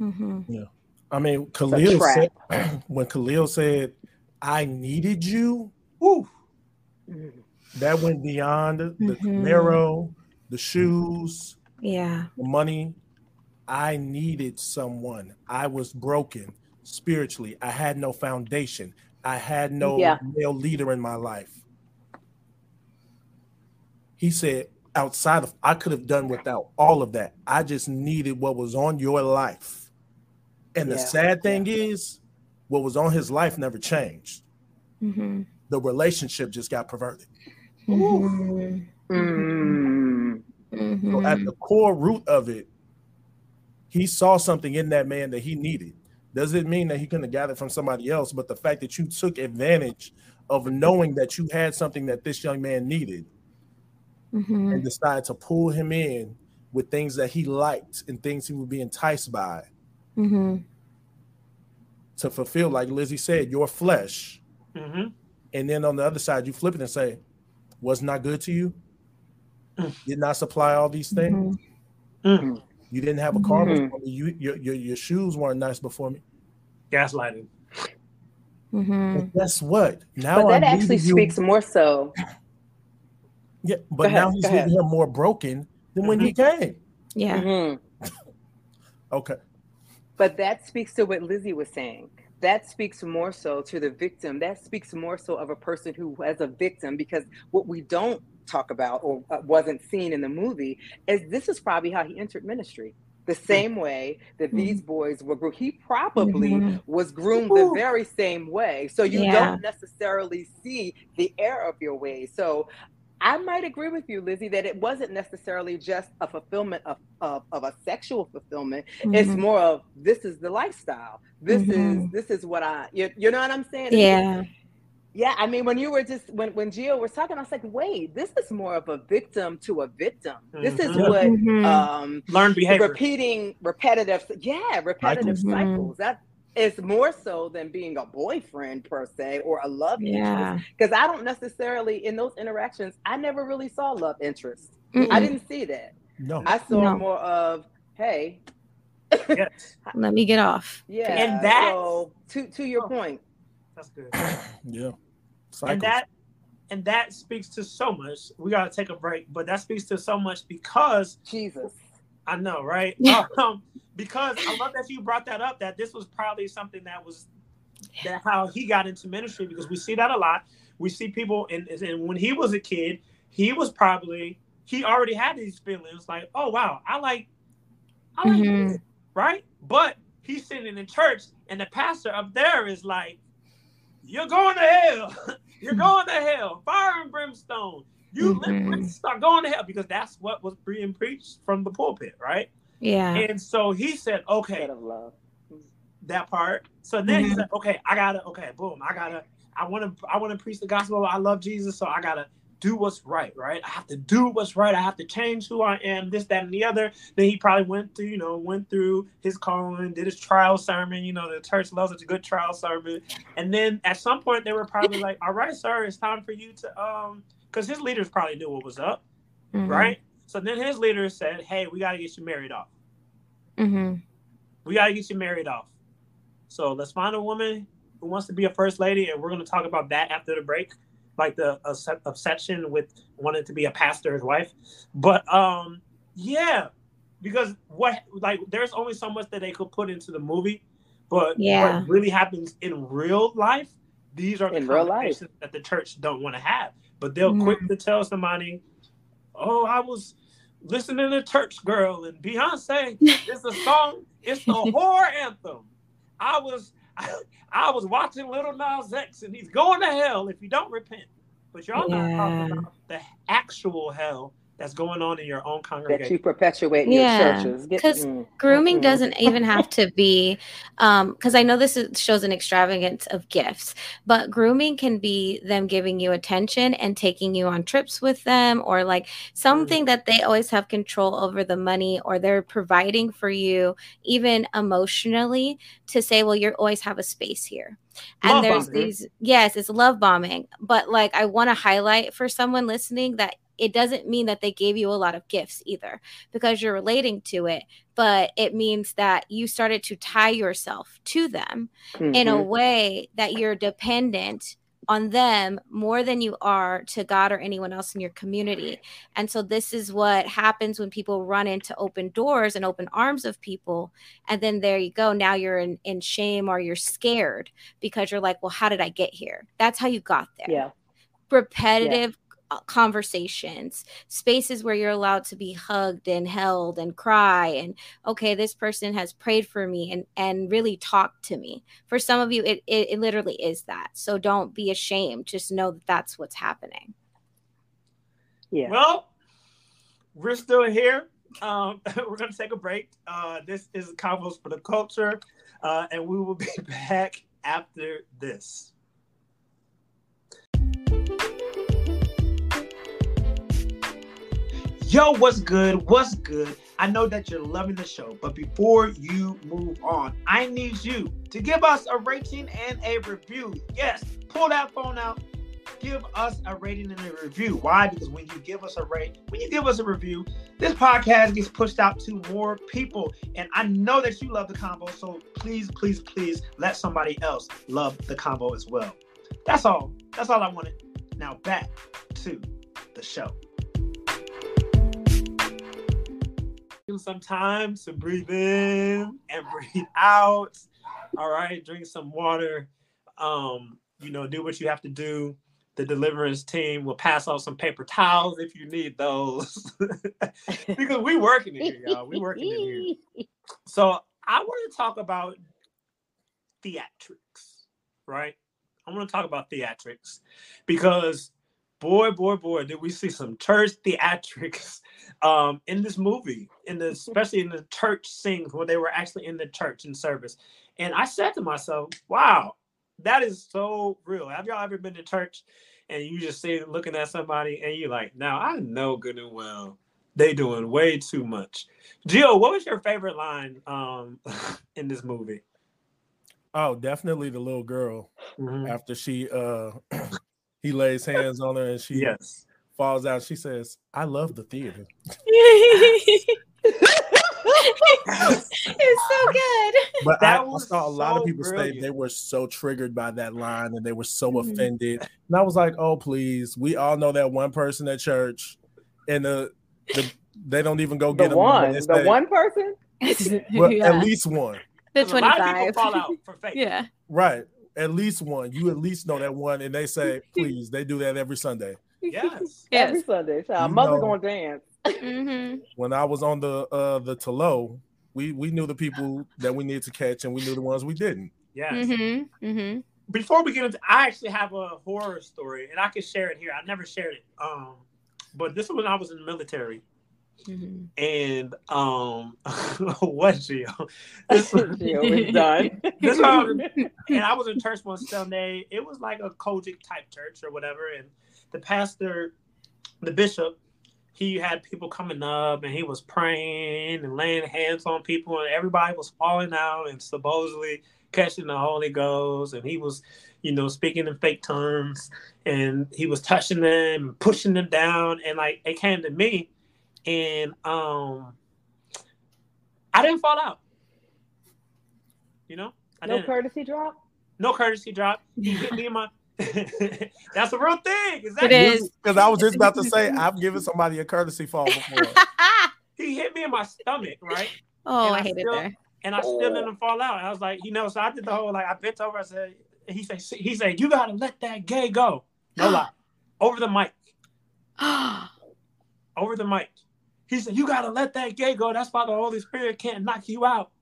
Mm-hmm. Yeah. I mean, Khalil said, when Khalil said, I needed you, woo, that went beyond the mm-hmm. Camaro, the shoes, yeah, the money. I needed someone. I was broken spiritually. I had no foundation. I had no yeah. male leader in my life. He said, outside of, I could have done without all of that. I just needed what was on your life. And yeah. the sad thing yeah. is, what was on his life never changed. Mm-hmm. The relationship just got perverted. Mm-hmm. Mm-hmm. So at the core root of it, he saw something in that man that he needed. Doesn't mean that he couldn't have gathered from somebody else, but the fact that you took advantage of knowing that you had something that this young man needed mm-hmm. and decided to pull him in with things that he liked and things he would be enticed by mm-hmm. to fulfill, like Lizzy said, your flesh. Mm-hmm. And then on the other side, you flip it and say, was not good to you? Mm. Did not supply all these things? Mm-hmm. You didn't have a car mm-hmm. before me. You, your, your, your shoes weren't nice before me. Gaslighting. Mm-hmm. guess what? Now but that I'm actually speaks you. more so. Yeah, but ahead, now he's leaving him more broken than when he mm-hmm. came. Yeah. Mm-hmm. okay. But that speaks to what Lizzy was saying. That speaks more so to the victim. That speaks more so of a person who, as a victim, because what we don't talk about or uh, wasn't seen in the movie is this is probably how he entered ministry the hmm. same way that mm-hmm. these boys were groomed. He probably mm-hmm. was groomed the very same way. So you yeah. don't necessarily see the error of your ways. So I might agree with you, Lizzy, that it wasn't necessarily just a fulfillment of, of, of a sexual fulfillment. Mm-hmm. It's more of this is the lifestyle. This mm-hmm. is this is what I you, you know what I'm saying? Yeah. Yeah, I mean, when you were just when when Gio was talking, I was like, wait, this is more of a victim to a victim. Mm-hmm. This is mm-hmm. what mm-hmm. um learned behavior, repeating repetitive, yeah, repetitive cycles. That it's more so than being a boyfriend per se or a love yeah. interest. Because I don't necessarily in those interactions, I never really saw love interest. Mm-mm. I didn't see that. No, I saw no. more of hey. yes. Let me get off. Yeah, and that so, to to your oh, point. That's good. yeah, Cycles. and that and that speaks to so much. We gotta take a break, but that speaks to so much because Jesus I know, right? um, because I love that you brought that up. That this was probably something that was that how he got into ministry because we see that a lot. We see people, and, and when he was a kid, he was probably he already had these feelings like, oh wow, I like, I like mm-hmm. right? But he's sitting in church, and the pastor up there is like, "You're going to hell. You're going to hell. Fire and brimstone. You mm-hmm. start going to hell because that's what was being preached from the pulpit, right? Yeah. And so he said, "Okay, that part." So then mm-hmm. he said, "Okay, I gotta. Okay, boom, I gotta. I want to. I want to preach the gospel. I love Jesus, so I gotta." do what's right, right? I have to do what's right. I have to change who I am, this, that, and the other. Then he probably went through, you know, went through his calling, did his trial sermon. You know, the church loves such a good trial sermon. And then at some point they were probably like, All right, sir, it's time for you to um because his leaders probably knew what was up, mm-hmm. right? So then his leaders said, Hey, we gotta get you married off. Mm-hmm. We gotta get you married off. So let's find a woman who wants to be a first lady, and we're gonna talk about that after the break like the obsession with wanting to be a pastor's wife. But um, yeah, because what like there's only so much that they could put into the movie, but yeah. what really happens in real life, these are the in conversations that the church don't want to have. But they'll quick mm-hmm. to tell somebody, "Oh, I was." listening to Church Girl and Beyonce. It's a song. It's the horror anthem. I was I, was watching Lil Nas X, and he's going to hell if you don't repent. But y'all yeah. not talking about the actual hell that's going on in your own congregation. That you perpetuate in yeah. your churches. Because mm, grooming mm doesn't even have to be, because um, I know this is, shows an extravagance of gifts, but grooming can be them giving you attention and taking you on trips with them, or like something mm that they always have control over the money, or they're providing for you, even emotionally, to say, well, you always have a space here and love there's bombing. these yes it's love bombing but like i want to highlight for someone listening that it doesn't mean that they gave you a lot of gifts either because you're relating to it but it means that you started to tie yourself to them mm-hmm. in a mm-hmm. way that you're dependent on them more than you are to God or anyone else in your community. And so this is what happens when people run into open doors and open arms of people. And then there you go. Now you're in, in shame or you're scared because you're like, well, how did I get here? That's how you got there. Yeah. Repetitive conversations, spaces where you're allowed to be hugged and held and cry and okay, this person has prayed for me and and really talked to me. For some of you it it, it literally is that. So don't be ashamed. Just know that that's what's happening. Yeah. Well, we're still here. Um, we're going to take a break. Uh, this is Convos for the Culture, uh, and we will be back after this. Yo, what's good? What's good? I know that you're loving the show, but before you move on, I need you to give us a rating and a review. Yes, pull that phone out, give us a rating and a review. Why? Because when you give us a rate, when you give us a review, this podcast gets pushed out to more people. And I know that you love the combo, so please, please, please let somebody else love the combo as well. That's all. That's all I wanted. Now back to the show. Some time to breathe in and breathe out. All right, drink some water. Um, you know, do what you have to do. The deliverance team will pass out some paper towels if you need those. because we working in here, y'all. We working in here. So I want to talk about theatrics, right? I want to talk about theatrics because boy, boy, boy, did we see some church theatrics um, in this movie, in the especially in the church scenes where they were actually in the church in service. And I said to myself, wow, that is so real. Have y'all ever been to church and you just see looking at somebody and you're like, now I know good and well they doing way too much. Gio, what was your favorite line um, in this movie? Oh, definitely the little girl mm-hmm. after she uh he lays hands on her and she yes. falls out. She says, I love the theater. it's so good. But I, I, saw a lot of people brilliant. say they were so triggered by that line and they were so mm-hmm. offended. And I was like, oh, please. We all know that one person at church and the, the they don't even go the get one. The one person? well, yeah. At least one. The 25. fall out for faith. Yeah. Right at least one. You at least know that one, and they say, please, they do that every Sunday. Yes, yes. every Sunday. So our mother know, gonna dance. Mm-hmm. When I was on the uh the Tolo, we we knew the people that we needed to catch, and we knew the ones we didn't. Yes. Mm-hmm. Mm-hmm. Before we get into, I actually have a horror story, and I can share it here. I never shared it. Um, but this was when I was in the military, Mm-hmm. and um, what Gio? This, Gio is done. this and I was in church one Sunday. It was like a COGIC type church or whatever, and the pastor, the bishop, he had people coming up and he was praying and laying hands on people, and everybody was falling out and supposedly catching the Holy Ghost, and he was, you know, speaking in fake tongues, and he was touching them and pushing them down, and like it came to me, and um, I didn't fall out. You know, I No didn't. courtesy drop. no courtesy drop. He hit me in my. That's a real thing. Is It is. Because I was just about to say, I've given somebody a courtesy fall before. He hit me in my stomach, right? oh, And I I hate it still- there. And I still didn't fall out. I was like, you know, so I did the whole like I bent over. I said, he said, he said, you gotta let that gay go. No lie, over the mic, over the mic. He said, you gotta let that gay go. That's why the Holy Spirit can't knock you out.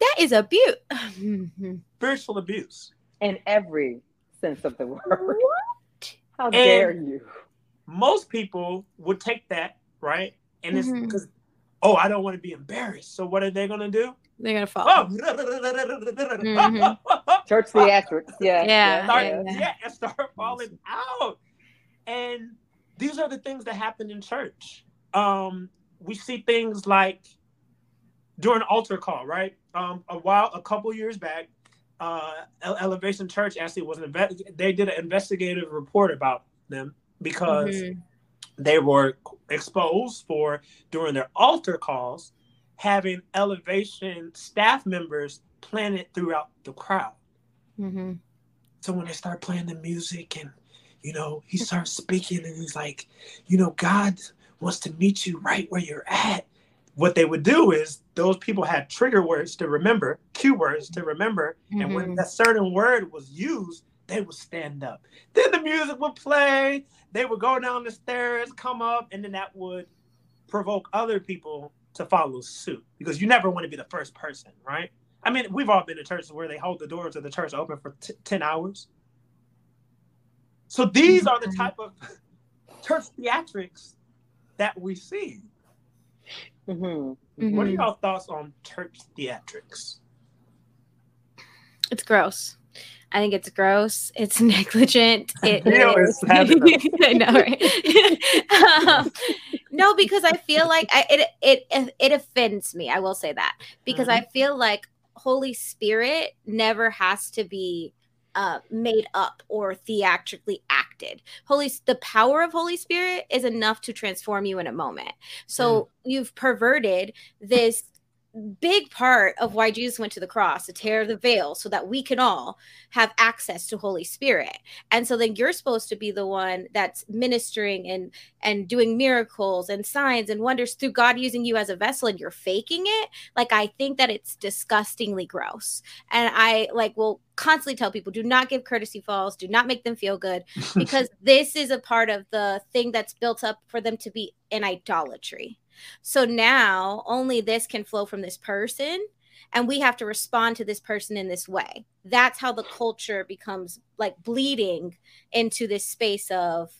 that is abuse. Spiritual abuse. In every sense of the word. what? How dare you? Most people would take that right, and it's Mhm. because, oh, I don't want to be embarrassed. So what are they gonna do? They're gonna fall. Oh, Mhm. Church theatrics. Yeah. Yeah, start, yeah, yeah, yeah. and start falling out. And these are the things that happen in church. Um, we see things like during altar call, right? Um, a while, a couple years back, uh, Ele- Elevation Church actually was an inve- they did an investigative report about them because Mhm. they were exposed for during their altar calls having elevation staff members planted throughout the crowd. Mhm. So when they start playing the music and you know, he starts speaking and he's like, you know, God wants to meet you right where you're at. What they would do is those people had trigger words to remember, cue words to remember, and when Mhm. that certain word was used, they would stand up. Then the music would play, they would go down the stairs, come up, and then that would provoke other people to follow suit because you never want to be the first person, right? I mean, we've all been to churches where they hold the doors of the church open for t- 10 hours. So these are the type of church theatrics that we see. Mhm. What are y'all thoughts on church theatrics? It's gross. I think it's gross. It's negligent. It Neil is. is having know, right? um, no, because I feel like I, it it it offends me. I will say that because I feel like Holy Spirit never has to be uh, made up or theatrically acted. Holy, the power of Holy Spirit is enough to transform you in a moment. So you've perverted this big part of why Jesus went to the cross to tear the veil so that we can all have access to Holy Spirit. And so then you're supposed to be the one that's ministering and and doing miracles and signs and wonders through God using you as a vessel and you're faking it. Like I think that it's disgustingly gross. And I like will constantly tell people do not give courtesy falls, do not make them feel good because this is a part of the thing that's built up for them to be in idolatry. So now only this can flow from this person and we have to respond to this person in this way. That's how the culture becomes like bleeding into this space of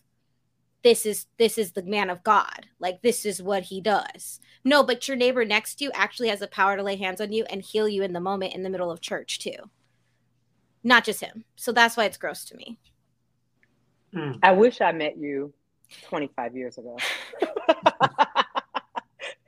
this is this is the man of God. Like this is what he does. No, but your neighbor next to you actually has the power to lay hands on you and heal you in the moment in the middle of church too. Not just him. So that's why it's gross to me. Mm. I wish I met you 25 years ago.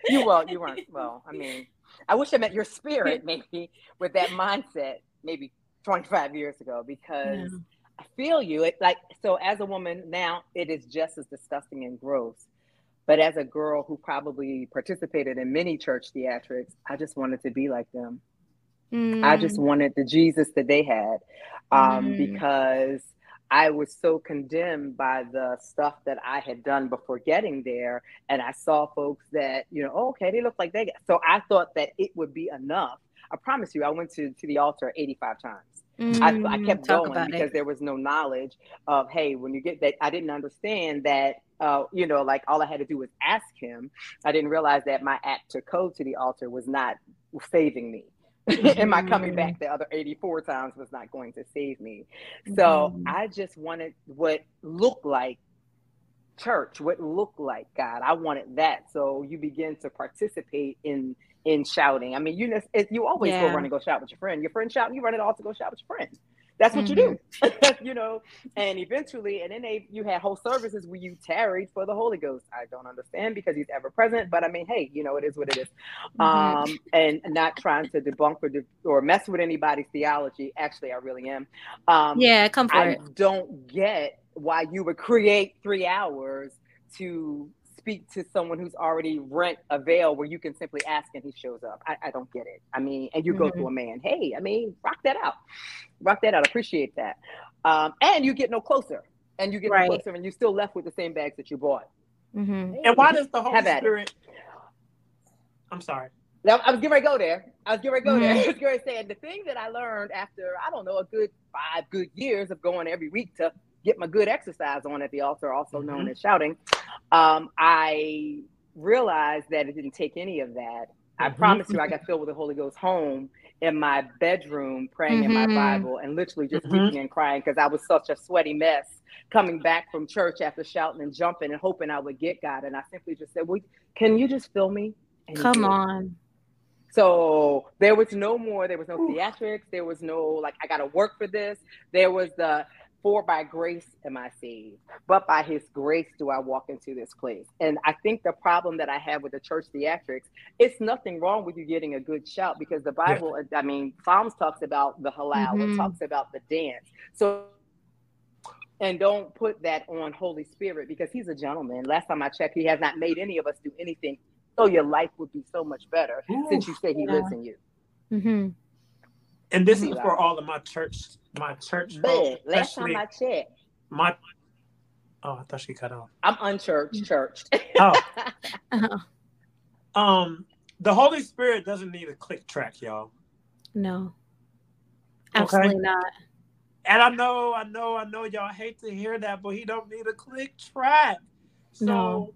you well, you weren't. Well, I mean, I wish I met your spirit maybe with that mindset maybe 25 years ago because I feel you. It like so as a woman now, it is just as disgusting and gross. But as a girl who probably participated in many church theatrics, I just wanted to be like them. I just wanted the Jesus that they had um, Mm. because I was so condemned by the stuff that I had done before getting there. And I saw folks that, you know, oh, okay, they look like they get. So I thought that it would be enough. I promise you, I went to, to the altar 85 times. I, I Mm, kept going because it. there was no knowledge of, hey, when you get that, I didn't understand that uh, you know, like all I had to do was ask him. I didn't realize that my act to go to the altar was not saving me. and my coming back the other 84 times was not going to save me. So mm-hmm. I just wanted what looked like church, what looked like God. I wanted that. So you begin to participate in in shouting. I mean, you know, you always yeah. go run and go shout with your friend. Your friend shouting, you run it all to go shout with your friend. That's what mm-hmm. you do, mm-hmm. you know. And eventually, and then they you had whole services where you tarried for the Holy Ghost. I don't understand because he's ever present, but I mean, hey, you know, it is what it is. Mm-hmm. Um, and not trying to debunk or de- or mess with anybody's theology. Actually, I really am. Um, yeah, come for I it. don't get why you would create three hours to speak to someone who's already rent a veil where you can simply ask and he shows up. I, I don't get it. I mean, and you mm-hmm. go to mm-hmm. a man, hey, I mean, rock that out. Rock that out. Appreciate that. Um, and you get no closer. And you get right. no closer and you're still left with the same bags that you bought. Mm-hmm. And why does the Holy Spirit? I'm sorry. Now, I was getting ready to go there. I was getting ready to go mm-hmm. there. I was going to say, the thing that I learned after, I don't know, a good five good years of going every week to get my good exercise on at the altar, also mm-hmm. known as shouting, um, I realized that it didn't take any of that. I mm-hmm. promise you, I got filled with the Holy Ghost home in my bedroom, praying mm-hmm. in my mm-hmm. Bible, and literally just mm-hmm. weeping and crying because I was such a sweaty mess coming back from church after shouting and jumping and hoping I would get God. And I simply just said, "Well, can you just fill me?" And Come on. So there was no more. There was no theatrics. There was no like I got to work for this. There was the for by grace am I saved, but by his grace do I walk into this place. And I think the problem that I have with the church theatrics, it's nothing wrong with you getting a good shout because the Bible, yeah. I mean, Psalms talks about the halal, mm-hmm. it talks about the dance. So and don't put that on Holy Spirit because he's a gentleman. Last time I checked, he has not made any of us do anything. So your life would be so much better Ooh, since you say he yeah. lives in you. Mm-hmm. And this is for all of my church my church folks, last time I checked. My oh, I thought she cut off. I'm unchurched, churched. oh. um, the Holy Spirit doesn't need a click track, y'all. No, absolutely okay? not. And I know, I know, I know, y'all hate to hear that, but he don't need a click track. So no.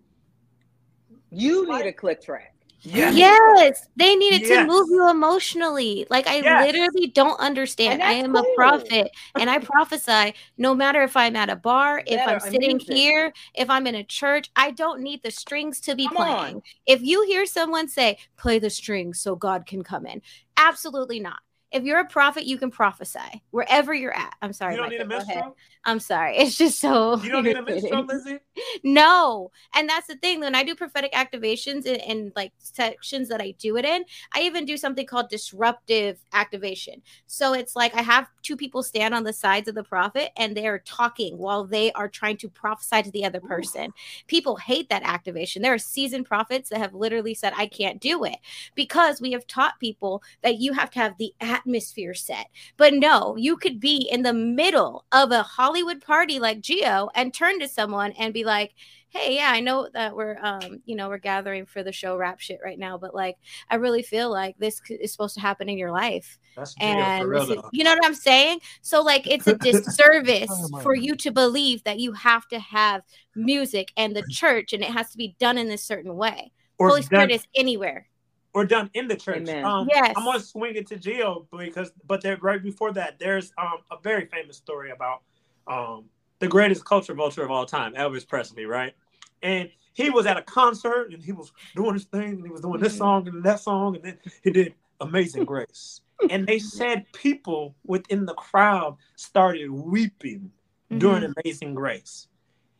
you need a click track. Yes. yes. they needed yes. to move you emotionally. Like I yes. literally don't understand. I am cool. a prophet and I prophesy no matter if I'm at a bar, if I'm sitting here, if I'm in a church, I don't need the strings to be come playing. On. If you hear someone say, play the strings so God can come in, absolutely not if you're a prophet, you can prophesy wherever you're at. I'm sorry. You don't Micah, need a minstrel. I'm sorry. It's just so. You don't need a minstrel, Lizzy. no, and that's the thing. When I do prophetic activations and, and like sections that I do it in, I even do something called disruptive activation. So it's like I have two people stand on the sides of the prophet and they are talking while they are trying to prophesy to the other person. Ooh. People hate that activation. There are seasoned prophets that have literally said, "I can't do it," because we have taught people that you have to have the atmosphere set. But no, you could be in the middle of a Hollywood party like Gio and turn to someone and be like, hey yeah i know that we're um you know we're gathering for the show rap shit right now but like i really feel like this is supposed to happen in your life. That's and is, you know what i'm saying? So like it's a disservice oh for you to believe that you have to have music and the church and it has to be done in this certain way. Or holy spirit is anywhere or done in the church. Um, yes. I'm gonna swing it to Gio because, but there right before that, there's um, a very famous story about um, the greatest culture vulture of all time, Elvis Presley, right? And he was at a concert and he was doing his thing and he was doing this mm-hmm. song and that song and then he did Amazing Grace. and they said people within the crowd started weeping mm-hmm. during Amazing Grace.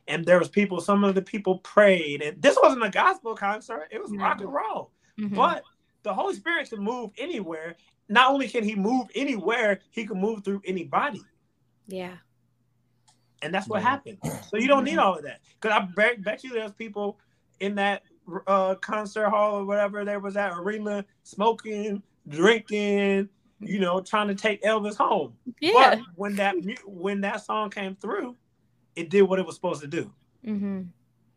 And there was people, some of the people prayed, and this wasn't a gospel concert, it was rock and roll. Mm-hmm. But the Holy Spirit can move anywhere. Not only can he move anywhere, he can move through anybody. Yeah. And that's what happened. So you don't need all of that. Because I bet, bet you there's people in that uh, concert hall or whatever there was at arena smoking, drinking, you know, trying to take Elvis home. Yeah. But when that when that song came through, it did what it was supposed to do. Mm-hmm.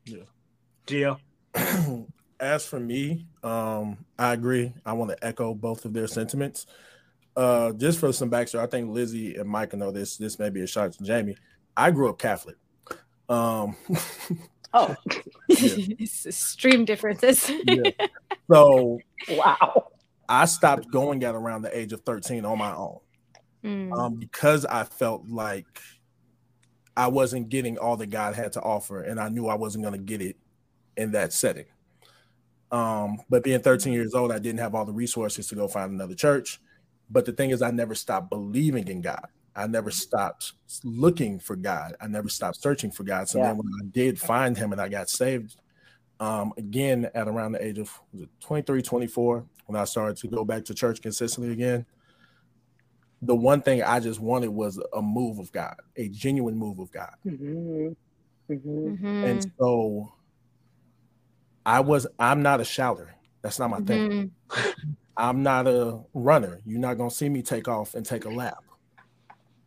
Yeah. Gio. as for me, um, I agree. I want to echo both of their sentiments. Uh, just for some backstory, I think Lizzy and Mike know this. This may be a shot to Jamie. I grew up Catholic. Um, Oh, extreme differences. Yeah. So wow. I stopped going at around the age of 13 on my own Mm. um, because I felt like I wasn't getting all that God had to offer, and I knew I wasn't going to get it in that setting. Um, but being 13 years old, I didn't have all the resources to go find another church. But the thing is, I never stopped believing in God. I never stopped looking for God. I never stopped searching for God. So Yeah. then when I did find him and I got saved, um, again at around the age of 23, 24, when I started to go back to church consistently again, the one thing I just wanted was a move of God, a genuine move of God. hmm hmm Mhm. And so I was, I'm not a shouter. That's not my thing. Mhm. I'm not a runner. You're not gonna see me take off and take a lap.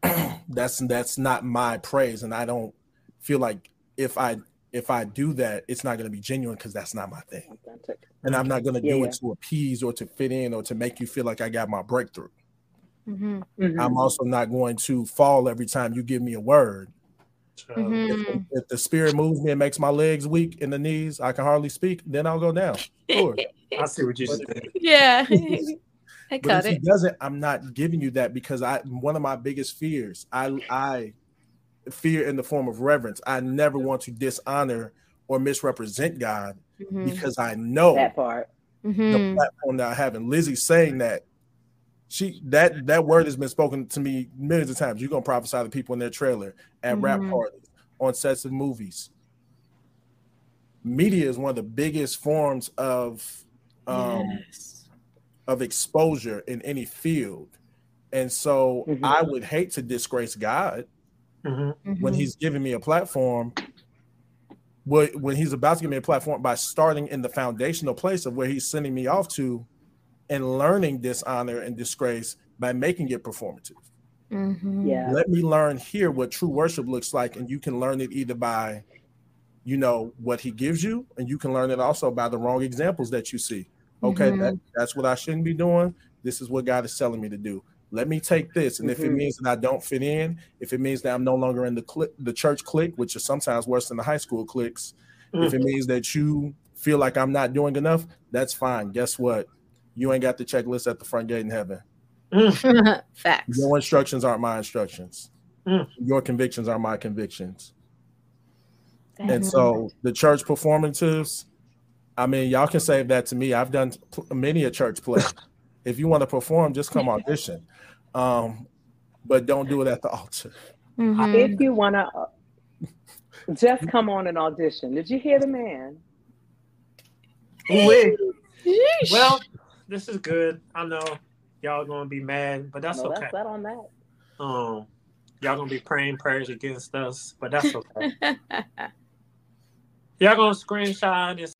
that's that's not my praise, and I don't feel like if I if I do that, it's not gonna be genuine because that's not my thing, Authentic. and I'm not gonna Yeah, do yeah. it to appease or to fit in or to make you feel like I got my breakthrough. Mhm. Mhm. I'm also not going to fall every time you give me a word. Mhm. If, if the spirit moves me and makes my legs weak in the knees, I can hardly speak, then I'll go down. Sure. I see what you're saying. Yeah. I But got if he doesn't, I'm not giving you that because I one of my biggest fears, I I fear in the form of reverence. I never want to dishonor or misrepresent God Mhm. because I know that part. the Mhm. platform that I have. And Lizzy saying that she that that word has been spoken to me millions of times. You're gonna prophesy to people in their trailer at rap Mhm. parties, on sets of movies. Media is one of the biggest forms of um Yes. of exposure in any field. And so Mhm. I would hate to disgrace God hmm when Mhm. he's giving me a platform. When, when he's about to give me a platform by starting in the foundational place of where he's sending me off to and learning dishonor and disgrace by making it performative. Mhm. Yeah. Let me learn here what true worship looks like, and you can learn it either by, you know, what he gives you, and you can learn it also by the wrong examples that you see. Okay, Mhm. that, that's what I shouldn't be doing. This is what God is telling me to do. Let me take this, and if it Mhm. means that I don't fit in, if it means that I'm no longer in the cli- the church clique, which is sometimes worse than the high school cliques, if it means that you feel like I'm not doing enough, that's fine. Guess what? You ain't got the checklist at the front gate in heaven. Facts. Your instructions aren't my instructions. Mm. Your convictions are my convictions. Mhm. And so the church performances, I mean, y'all can save that to me. I've done pl- many a church play. if you want to perform, just come audition. Um, but don't do it at the altar. Mhm. If you want to just come on an audition, did you hear the man? Ooh-wee. Well, this is good. I know y'all gonna be mad, but that's no, okay. that's not on that. Um, y'all gonna be praying prayers against us, but that's okay. y'all gonna screenshot this.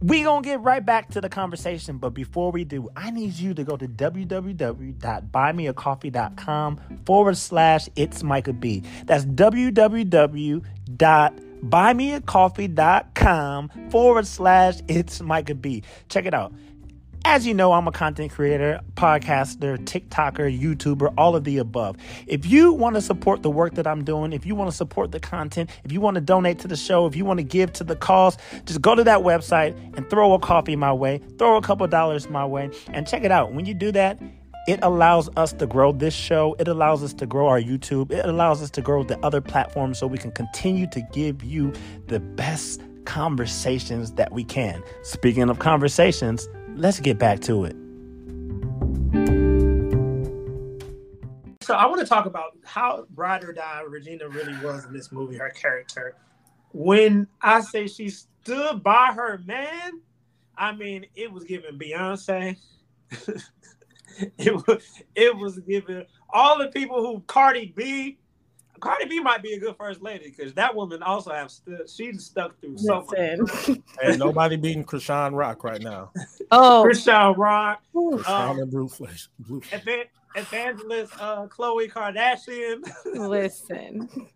We gonna get right back to the conversation, but before we do, I need you to go to www.buymeacoffee.com forward slash it's Micah B. That's www.buymeacoffee.com forward slash it's Micah B. Check it out. As you know, I'm a content creator, podcaster, TikToker, YouTuber, all of the above. If you want to support the work that I'm doing, if you want to support the content, if you want to donate to the show, if you want to give to the cause, just go to that website and throw a coffee my way, throw a couple dollars my way, and check it out. When you do that, it allows us to grow this show. It allows us to grow our YouTube. It allows us to grow the other platforms so we can continue to give you the best conversations that we can. Speaking of conversations, let's get back to it. So I want to talk about how ride or die Regina really was in this movie, her character. When I say she stood by her man, I mean it was giving Beyonce. it was it was giving all the people who Cardi B. Cardi B might be a good first lady because that woman also have stood. She's stuck through so much. Listen. Ain't nobody beating Krishan Rock right now. Oh, Krishan Rock, Krishan Um, and Blue Flash. Blue Evan- Evangelist uh, Khloe Kardashian. listen.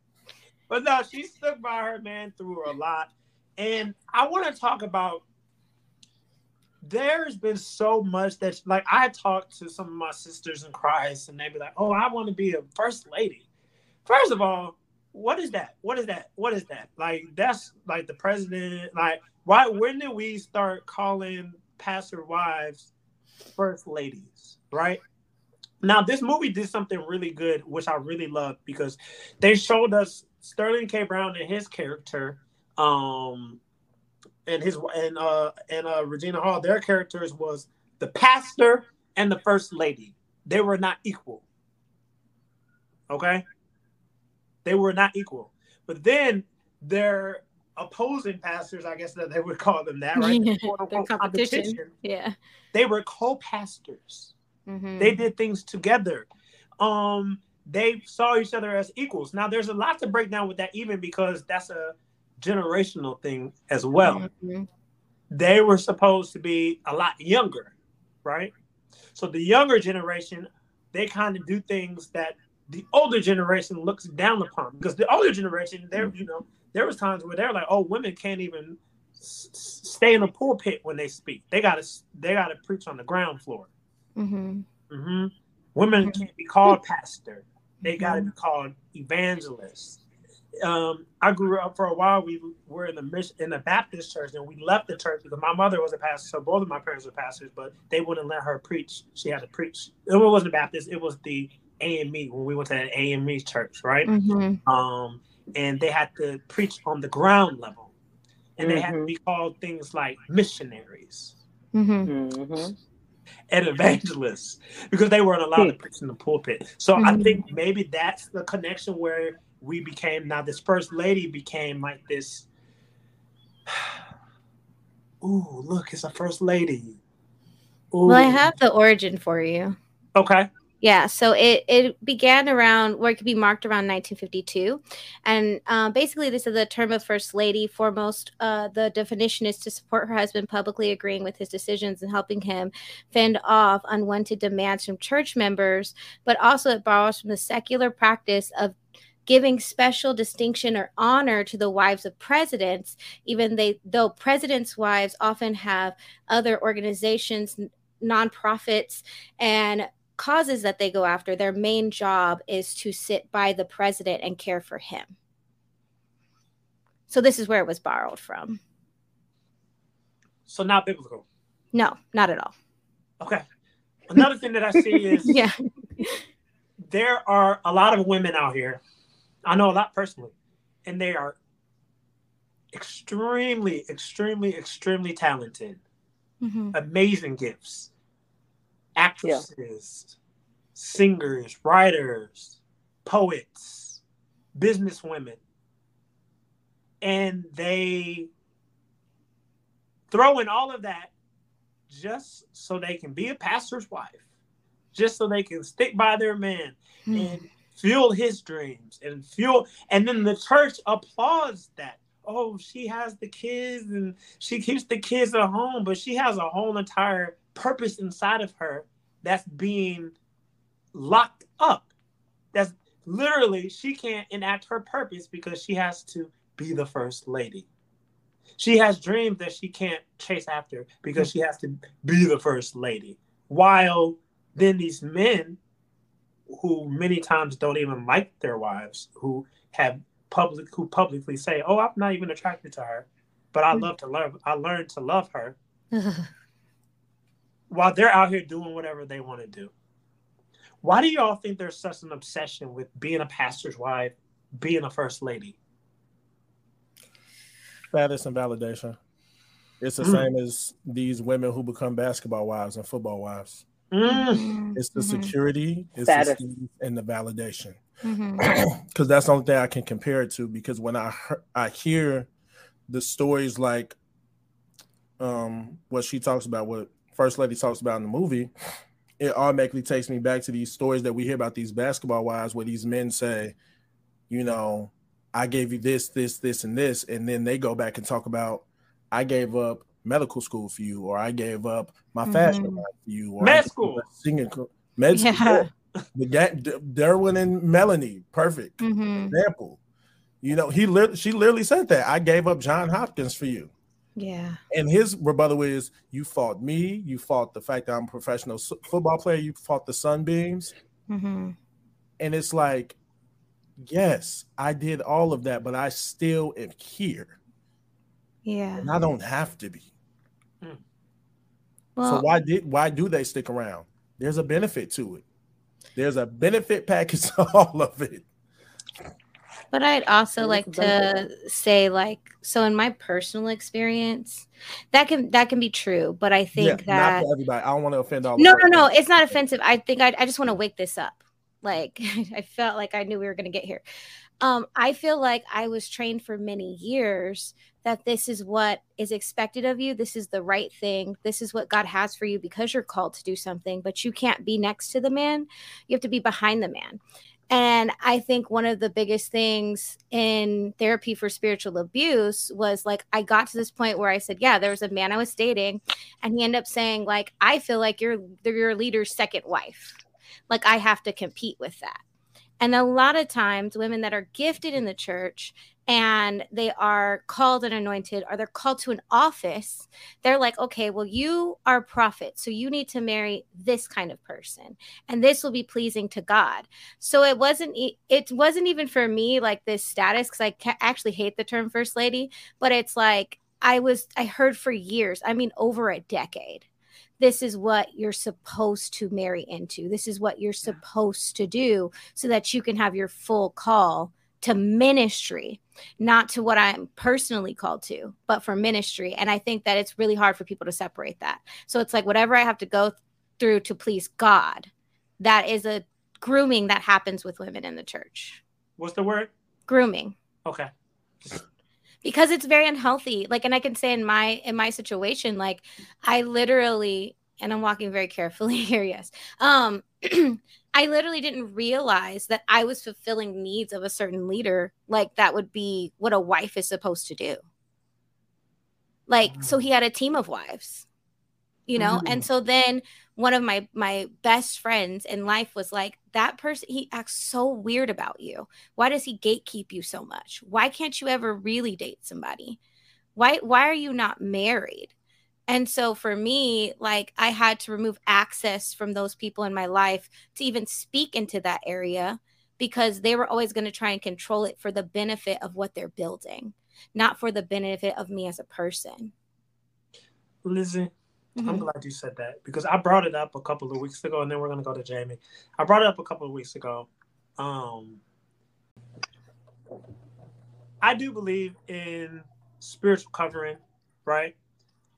But no, she stuck by her man through a lot. And I want to talk about there's been so much that like I talked to some of my sisters in Christ and they be like, Oh, I want to be a first lady. First of all, what is that? What is that? What is that? Like that's like the president. Like why? When did we start calling pastor wives first ladies? Right now, this movie did something really good, which I really loved because they showed us Sterling K. Brown and his character, um, and his and uh and uh Regina Hall. Their characters was the pastor and the first lady. They were not equal. Okay, they were not equal. But then their opposing pastors, I guess that they would call them that, right? competition. competition. Yeah, they were co-pastors. Mm-hmm. They did things together. Um, they saw each other as equals. Now, there's a lot to break down with that, even because that's a generational thing as well. Mm-hmm. They were supposed to be a lot younger, right? So the younger generation, they kind of do things that the older generation looks down upon because the older generation, there, you know, there was times where they're like, "Oh, women can't even s- stay in the pulpit when they speak. They gotta, they gotta preach on the ground floor." Mm-hmm. Mm-hmm. Women mm-hmm. can't be called pastor. They got to be called evangelists. Um, I grew up for a while. We were in the mission in the Baptist church, and we left the church because my mother was a pastor. So both of my parents were pastors, but they wouldn't let her preach. She had to preach. It wasn't Baptist. It was the AME when we went to that AME church, right? Mm-hmm. Um, and they had to preach on the ground level, and mm-hmm. they had to mm-hmm. be called things like missionaries. Mm-hmm. mm-hmm and evangelists because they weren't allowed to preach in the pulpit. So mm-hmm. I think maybe that's the connection where we became now this first lady became like this. Ooh, look, it's a first lady. Ooh. Well, I have the origin for you. Okay. Yeah, so it, it began around where it could be marked around 1952. And um, basically, this is the term of First Lady. Foremost, uh, the definition is to support her husband publicly agreeing with his decisions and helping him fend off unwanted demands from church members, but also it borrows from the secular practice of giving special distinction or honor to the wives of presidents, even they though presidents' wives often have other organizations nonprofits and causes that they go after, their main job is to sit by the president and care for him. So this is where it was borrowed from. So not biblical. No, not at all. Okay. Another thing that I see is yeah. There are a lot of women out here. I know a lot personally, and they are extremely, extremely, extremely talented. Mm-hmm. Amazing gifts actresses, yeah. singers, writers, poets, businesswomen. And they throw in all of that just so they can be a pastor's wife, just so they can stick by their man mm. and fuel his dreams and fuel. And then the church applauds that. Oh, she has the kids and she keeps the kids at home, but she has a whole entire purpose inside of her that's being locked up. That's literally she can't enact her purpose because she has to be the first lady. She has dreams that she can't chase after because she has to be the first lady. While then these men who many times don't even like their wives, who have public who publicly say, "Oh, I'm not even attracted to her, but I love to love I learned to love her." while they're out here doing whatever they want to do. Why do y'all think there's such an obsession with being a pastor's wife, being a first lady? Status and validation. It's the mm. same as these women who become basketball wives and football wives. Mm. It's the mm-hmm. security, it's Status. the and the validation. Because mm-hmm. that's the only thing I can compare it to. Because when I I hear the stories like um, what she talks about, what First Lady talks about in the movie, it automatically takes me back to these stories that we hear about these basketball wives where these men say, you know, I gave you this, this, this, and this. And then they go back and talk about, I gave up medical school for you, or I gave up my mm-hmm. fashion for you, or med school, singing, med yeah. school. Derwin and Melanie, perfect mm-hmm. example. You know, he li- she literally said that I gave up John Hopkins for you. Yeah. And his rebuttal is you fought me, you fought the fact that I'm a professional football player, you fought the sunbeams. Mm-hmm. And it's like yes, I did all of that, but I still am here. Yeah. And I don't have to be. Well, so why did why do they stick around? There's a benefit to it. There's a benefit package to all of it. But I'd also What is like to say, like, so in my personal experience, that can that can be true. But I think yeah, that not for everybody. I don't want to offend all. no, no, no, it's not offensive. I think I, I just want to wake this up. Like I felt like I knew we were going to get here. Um, I feel like I was trained for many years that this is what is expected of you. This is the right thing. This is what God has for you because you're called to do something, but you can't be next to the man. You have to be behind the man. And I think one of the biggest things in therapy for spiritual abuse was like, I got to this point where I said, Yeah, there was a man I was dating, and he ended up saying, like, I feel like you're your leader's second wife. Like, I have to compete with that. And a lot of times, women that are gifted in the church and they are called and anointed, or they're called to an office, they're like, okay, well, you are a prophet, so you need to marry this kind of person, and this will be pleasing to God. So it wasn't, e- it wasn't even for me like this status because I ca- actually hate the term first lady, but it's like I was, I heard for years, I mean, over a decade this is what you're supposed to marry into. This is what you're supposed to do so that you can have your full call to ministry, not to what I'm personally called to, but for ministry. And I think that it's really hard for people to separate that. So it's like whatever I have to go through to please God, that is a grooming that happens with women in the church. What's the word? Grooming Okay. because it's very unhealthy like and i can say in my in my situation like i literally and i'm walking very carefully here yes um i literally didn't realize that i was fulfilling needs of a certain leader like that would be what a wife is supposed to do. Like so he had a team of wives you know? And mm-hmm. so then one of my my best friends in life was like that person he acts so weird about you. Why does he gatekeep you so much? Why can't you ever really date somebody? Why why are you not married and so for me like i had to remove access from those people in my life to even speak into that area because they were always going to try and control it for the benefit of what they're building not for the benefit of me as a person Lizzy, I'm Mhm. glad you said that because I brought it up a couple of weeks ago, and then we're gonna go to Jamie. I brought it up a couple of weeks ago. Um, I do believe in spiritual covering, right?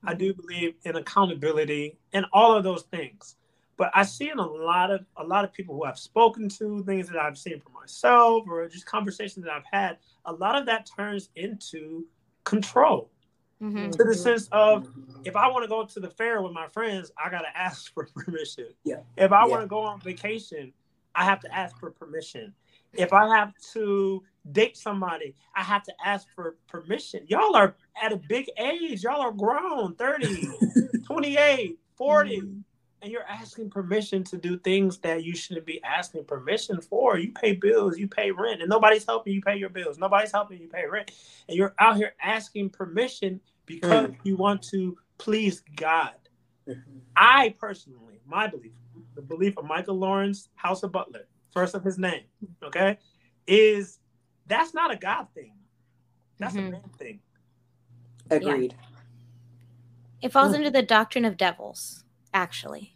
I do believe in accountability and all of those things. But I see in a lot of a lot of people who I've spoken to, things that I've seen for myself, or just conversations that I've had, a lot of that turns into control Mhm. to the sense of if I want to go to the fair with my friends, I gotta ask for permission. Yeah. If I Yeah. want to go on vacation, I have to ask for permission. If I have to date somebody, I have to ask for permission. Y'all are at a big age. Y'all are grown, 30, 28, 40, Mhm. and you're asking permission to do things that you shouldn't be asking permission for. You pay bills, you pay rent, and nobody's helping you pay your bills. Nobody's helping you pay rent. And you're out here asking permission because you want to please God. I personally, my belief, the belief of Michael Lawrence, House of Butler, first of his name, okay, is that's not a God thing. That's Mhm. a man thing. Agreed. It falls Mm. into the doctrine of devils, actually.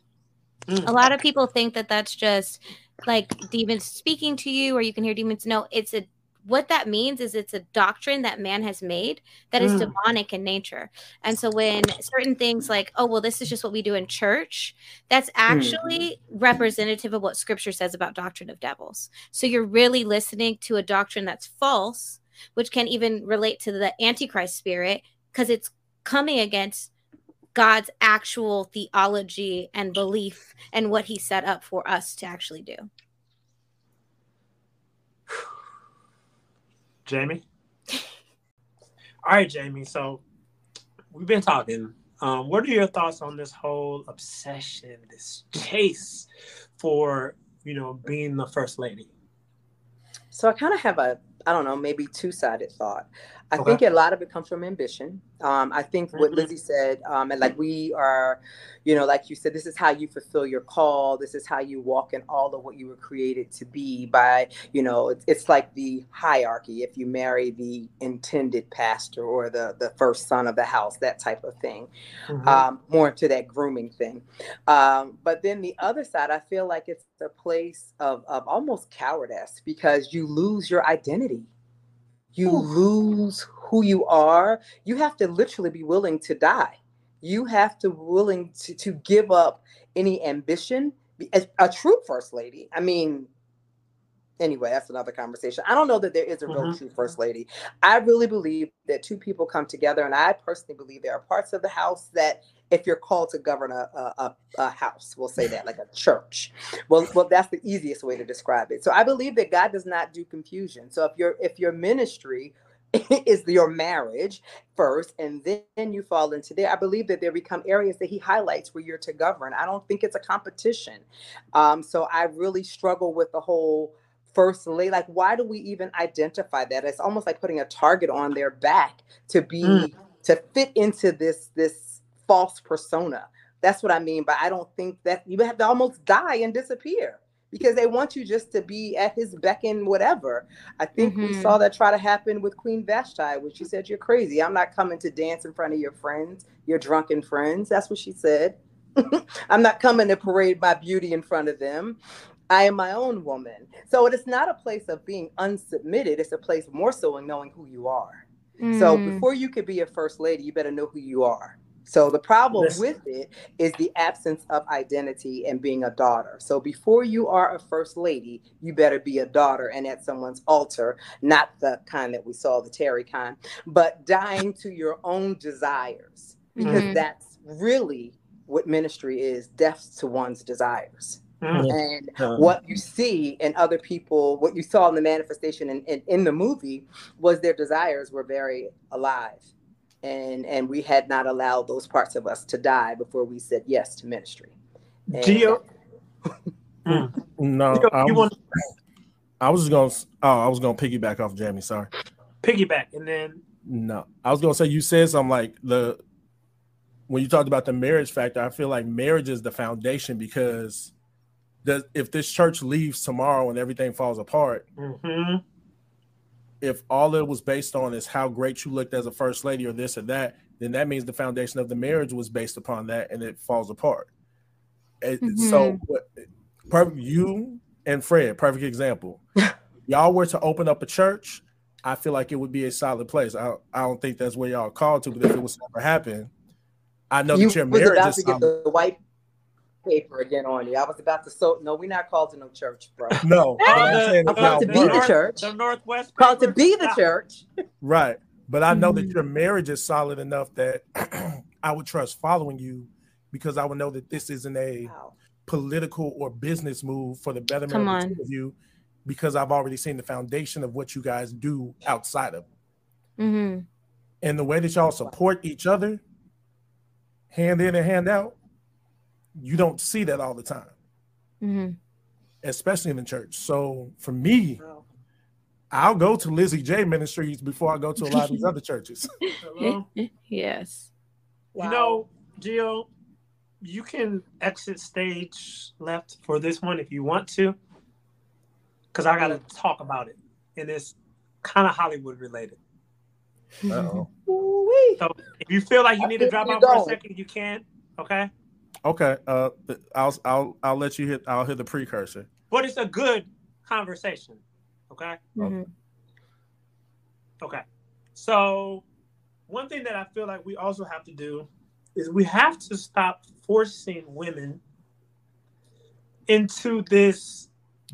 Mm. A lot of people think that that's just like demons speaking to you or you can hear demons. No, it's a what that means is it's a doctrine that man has made that is Mm. demonic in nature. And so when certain things like, oh, well, this is just what we do in church, that's actually representative of what scripture says about doctrine of devils. So you're really listening to a doctrine that's false, which can even relate to the antichrist spirit because it's coming against God's actual theology and belief and what he set up for us to actually do. Jamie. All right, Jamie. So we've been talking. Um, what are your thoughts on this whole obsession, this chase for you know being the first lady? So I kind of have a, I don't know, maybe two sided thought. I Okay. think a lot of it comes from ambition. Um, I think what Mhm. Lizzy said, um, and like we are, you know, like you said, this is how you fulfill your call. This is how you walk in all of what you were created to be by, you know, it's, it's like the hierarchy. If you marry the intended pastor or the, the first son of the house, that type of thing Mhm. um, more into that grooming thing. Um, but then the other side, I feel like it's a place of, of almost cowardice because you lose your identity. You lose who you are. You have to literally be willing to die. You have to willing to, to give up any ambition. As a true first lady, I mean, anyway, that's another conversation. I don't know that there is a real Mhm. true first lady. I really believe that two people come together, and I personally believe there are parts of the house that, if you're called to govern a, a, a, house, we'll say that, like a church. Well, well, that's the easiest way to describe it. So I believe that God does not do confusion. So if your if your ministry is your marriage first, and then you fall into there, I believe that there become areas that He highlights where you're to govern. I don't think it's a competition. Um, so I really struggle with the whole first lady like why do we even identify that it's almost like putting a target on their back to be Mm. to fit into this this false persona that's what i mean but i don't think that you have to almost die and disappear because they want you just to be at his beck and whatever i think we Mhm. saw that try to happen with queen vashti when she said you're crazy i'm not coming to dance in front of your friends your drunken friends that's what she said i'm not coming to parade my beauty in front of them I am my own woman. So it is not a place of being unsubmitted. It's a place more so in knowing who you are. So Mm. before you could be a first lady, you better know who you are. So the problem Listen. with it is the absence of identity and being a daughter. So before you are a first lady, you better be a daughter and at someone's altar, not the kind that we saw, the Terry kind, but dying to your own desires. Because Mhm. that's really what ministry is, death to one's desires Mm. and Uh, what you see in other people what you saw in the manifestation in, in, in the movie was their desires were very alive and and we had not allowed those parts of us to die before we said yes to ministry And- Gio, No, Gio, I was, want to I was just gonna. Oh, I was gonna piggyback off Jamie. Sorry. piggyback, and then No, I was gonna say you said something like the when you talked about the marriage factor. I feel like marriage is the foundation because the if this church leaves tomorrow and everything falls apart, mhm. If all it was based on is how great you looked as a first lady or this or that, then that means the foundation of the marriage was based upon that and it falls apart. It- So, mm-hmm. perfect, you and Fred, perfect example. y'all were to open up a church, I feel like it would be a solid place. I, I don't think that's where y'all are called to, but if it was to ever happen, I know you that your marriage is solid. the white paper again on you i was about to so no we're not called to no church bro No, I'm The- saying I'm called to y'all be the church the Northwest called to be the church Right. But I know Mhm. that your marriage is solid enough that I would trust following you because I would know that this isn't a wow. political or business move for the betterment Come of on. of you because I've already seen the foundation of what you guys do outside of it. Mhm. And the way that y'all support each other, hand in and hand out, you don't see that all the time, Mhm. especially in the church. So for me, Wow. I'll go to Lizzy J Ministries before I go to a lot of these other churches. Hello? yes. You know, Gio, you can exit stage left for this one if you want to, because I got to talk about it, and it's kind of Hollywood related. Uh-oh. So if you feel like you I need to drop out for a second, you can. Okay, Okay. Uh, I'll I'll I'll let you hit. I'll hit the precursor. but it's a good conversation. Okay. Mhm. Okay. So, one thing that I feel like we also have to do is we have to stop forcing women into this.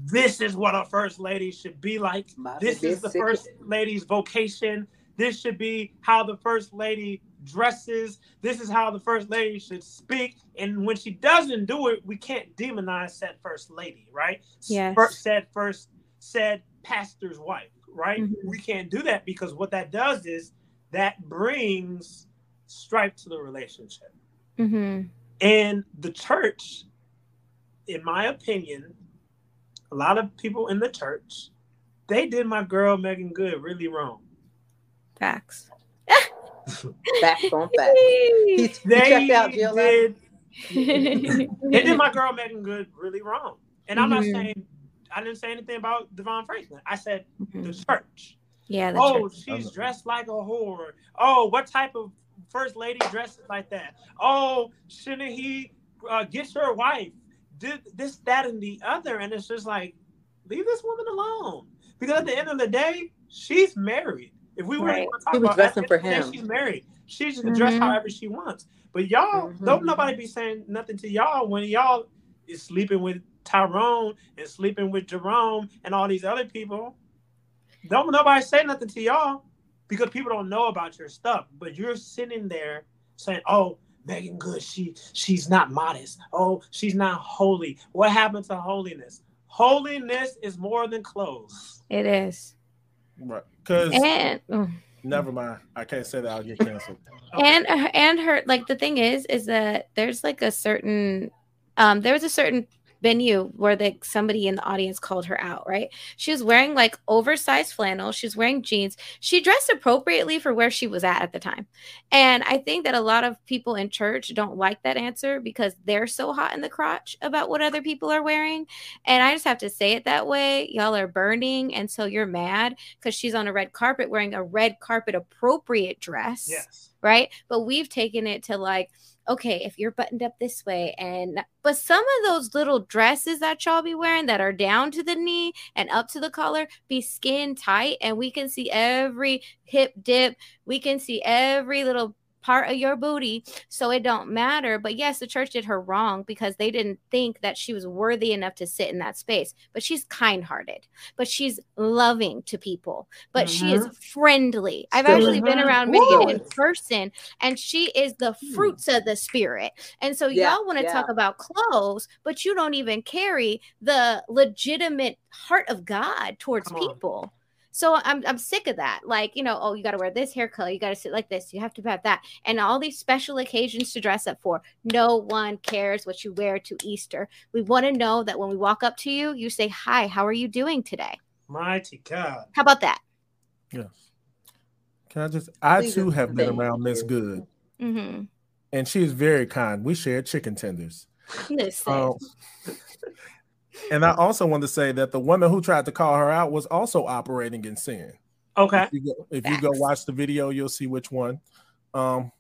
This is what a first lady should be like. Might This is the first lady's vocation. This should be how the first lady dresses. This is how the first lady should speak. And when she doesn't do it, we can't demonize said first lady, right? Yes. First, said first said pastor's wife, right? Mhm. We can't do that because what that does is that brings strife to the relationship. Mhm. And the church, in my opinion, a lot of people in the church they did my girl Meagan Good really wrong. Facts. Facts on facts. He, he They checked out Jill. did, they did my girl Meagan Good really wrong. And I'm not Mhm. saying I didn't say anything about DeVon Franklin. I said Mhm. the church. yeah. The oh, church. she's dressed like a whore. Oh, what type of first lady dresses like that? Oh, shouldn't he uh, get your wife? Did this, that, and the other? And it's just like, leave this woman alone. Because at the end of the day, she's married. If we were right. want to talk She was about dressing at for end of him. she's married. She can dress Mhm. however she wants. But y'all, Mhm. don't nobody be saying nothing to y'all when y'all is sleeping with Tyrone and sleeping with Jerome and all these other people. Don't nobody say nothing to y'all because people don't know about your stuff. But you're sitting there saying, "Oh, Meagan Good, she she's not modest. Oh, she's not holy. What happened to holiness? Holiness is more than clothes." It is. Right. Because And oh. never mind. I can't say that. I'll get canceled. and uh, and her like the thing is is that there's like a certain um there was a certain venue where the somebody in the audience called her out right? She was wearing like oversized flannel she was wearing jeans. She dressed appropriately for where she was at at the time. And i think that a lot of people in church don't like that answer because they're so hot in the crotch about what other people are wearing. And i just have to say it that way. Y'all are burning and so you're mad because she's on a red carpet wearing a red carpet appropriate dress Yes. right? But we've taken it to like, okay, if you're buttoned up this way, and but some of those little dresses that y'all be wearing that are down to the knee and up to the collar be skin tight, and we can see every hip dip, we can see every little part of your booty so it don't matter. But yes the church did her wrong because they didn't think that she was worthy enough to sit in that space. But she's kind-hearted. But she's loving to people. But she is friendly. I've Still actually been around meagan in person and she is the fruits of the spirit. And so Yeah, y'all want to yeah. talk about clothes but you don't even carry the legitimate heart of god towards people so I'm I'm sick of that. Like, you know, oh, you got to wear this hair color, you got to sit like this, you have to have that, and all these special occasions to dress up for. No one cares what you wear to Easter. We want to know that when we walk up to you, you say, "Hi, how are you doing today?" Mighty God. How about that? Yes. Can I just? I Please too have been around Miss. Good, Mm-hmm. and she is very kind. We share chicken tenders. Listen, Um, and I also want to say that the woman who tried to call her out was also operating in sin. Okay. If you go, if you go watch the video, you'll see which one. Um,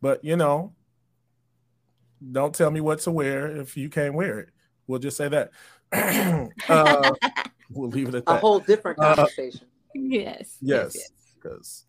but you know, don't tell me what to wear if you can't wear it. We'll just say that. uh, we'll leave it at A that. whole different Uh, conversation. yes, yes, because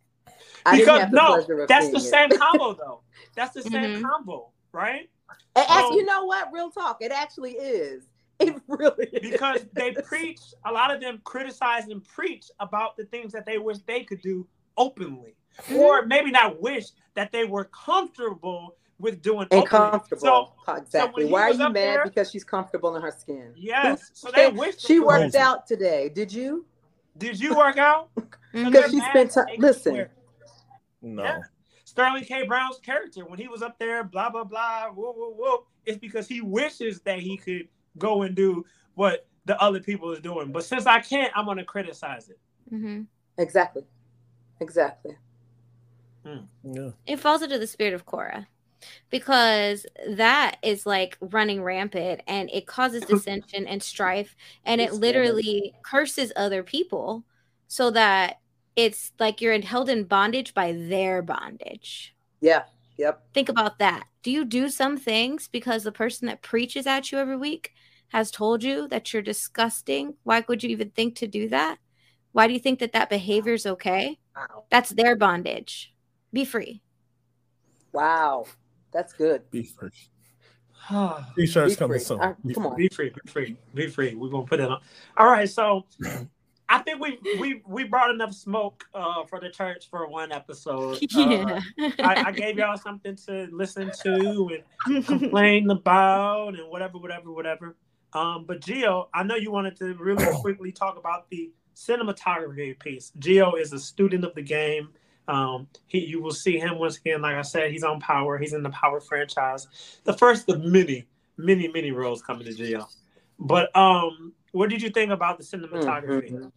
I Because no, that's the seeing it. same combo though. That's the same Mhm. combo, right? And act- Oh. you know what? Real talk. It actually is. It really is. Because they preach, a lot of them criticize and preach about the things that they wish they could do openly, Mm-hmm. or maybe not wish that they were comfortable with doing and openly. comfortable. So exactly. when he Why are you mad? there- because she's comfortable in her skin. yes, so they wish She worked do- out today. Did you? Did you work out? So Mhm. she spent that ti- they could listen. wear- no. Yeah. Sterling K. Brown's character when he was up there, blah blah blah, whoa whoa whoa, it's because he wishes that he could go and do what the other people is doing. But since I can't, I'm gonna criticize it. Mhm. Exactly. Exactly. Yeah. it falls into the spirit of Korah because that is like running rampant and it causes dissension and strife and it It's literally curses other people so that it's like you're held in bondage by their bondage. Yeah. Yep. Think about that. Do you do some things because the person that preaches at you every week has told you that you're disgusting? Why would you even think to do that? Why do you think that that behavior is okay? Wow. That's their bondage. Be free. Wow. That's good. Be free. be T-shirts coming soon. Come on. free, be free, be free. We're gonna put it on. All right, so I think we we we brought enough smoke uh, for the church for one episode. Uh, I, I gave y'all something to listen to and complain about and whatever, whatever, whatever. Um, but Gio, I know you wanted to really quickly talk about the cinematography piece. Gio is a student of the game. Um, he, you will see him once again. Like I said, he's on Power. He's in the Power franchise. The first of many, many, many roles coming to Gio. But um, what did you think about the cinematography? Mhm.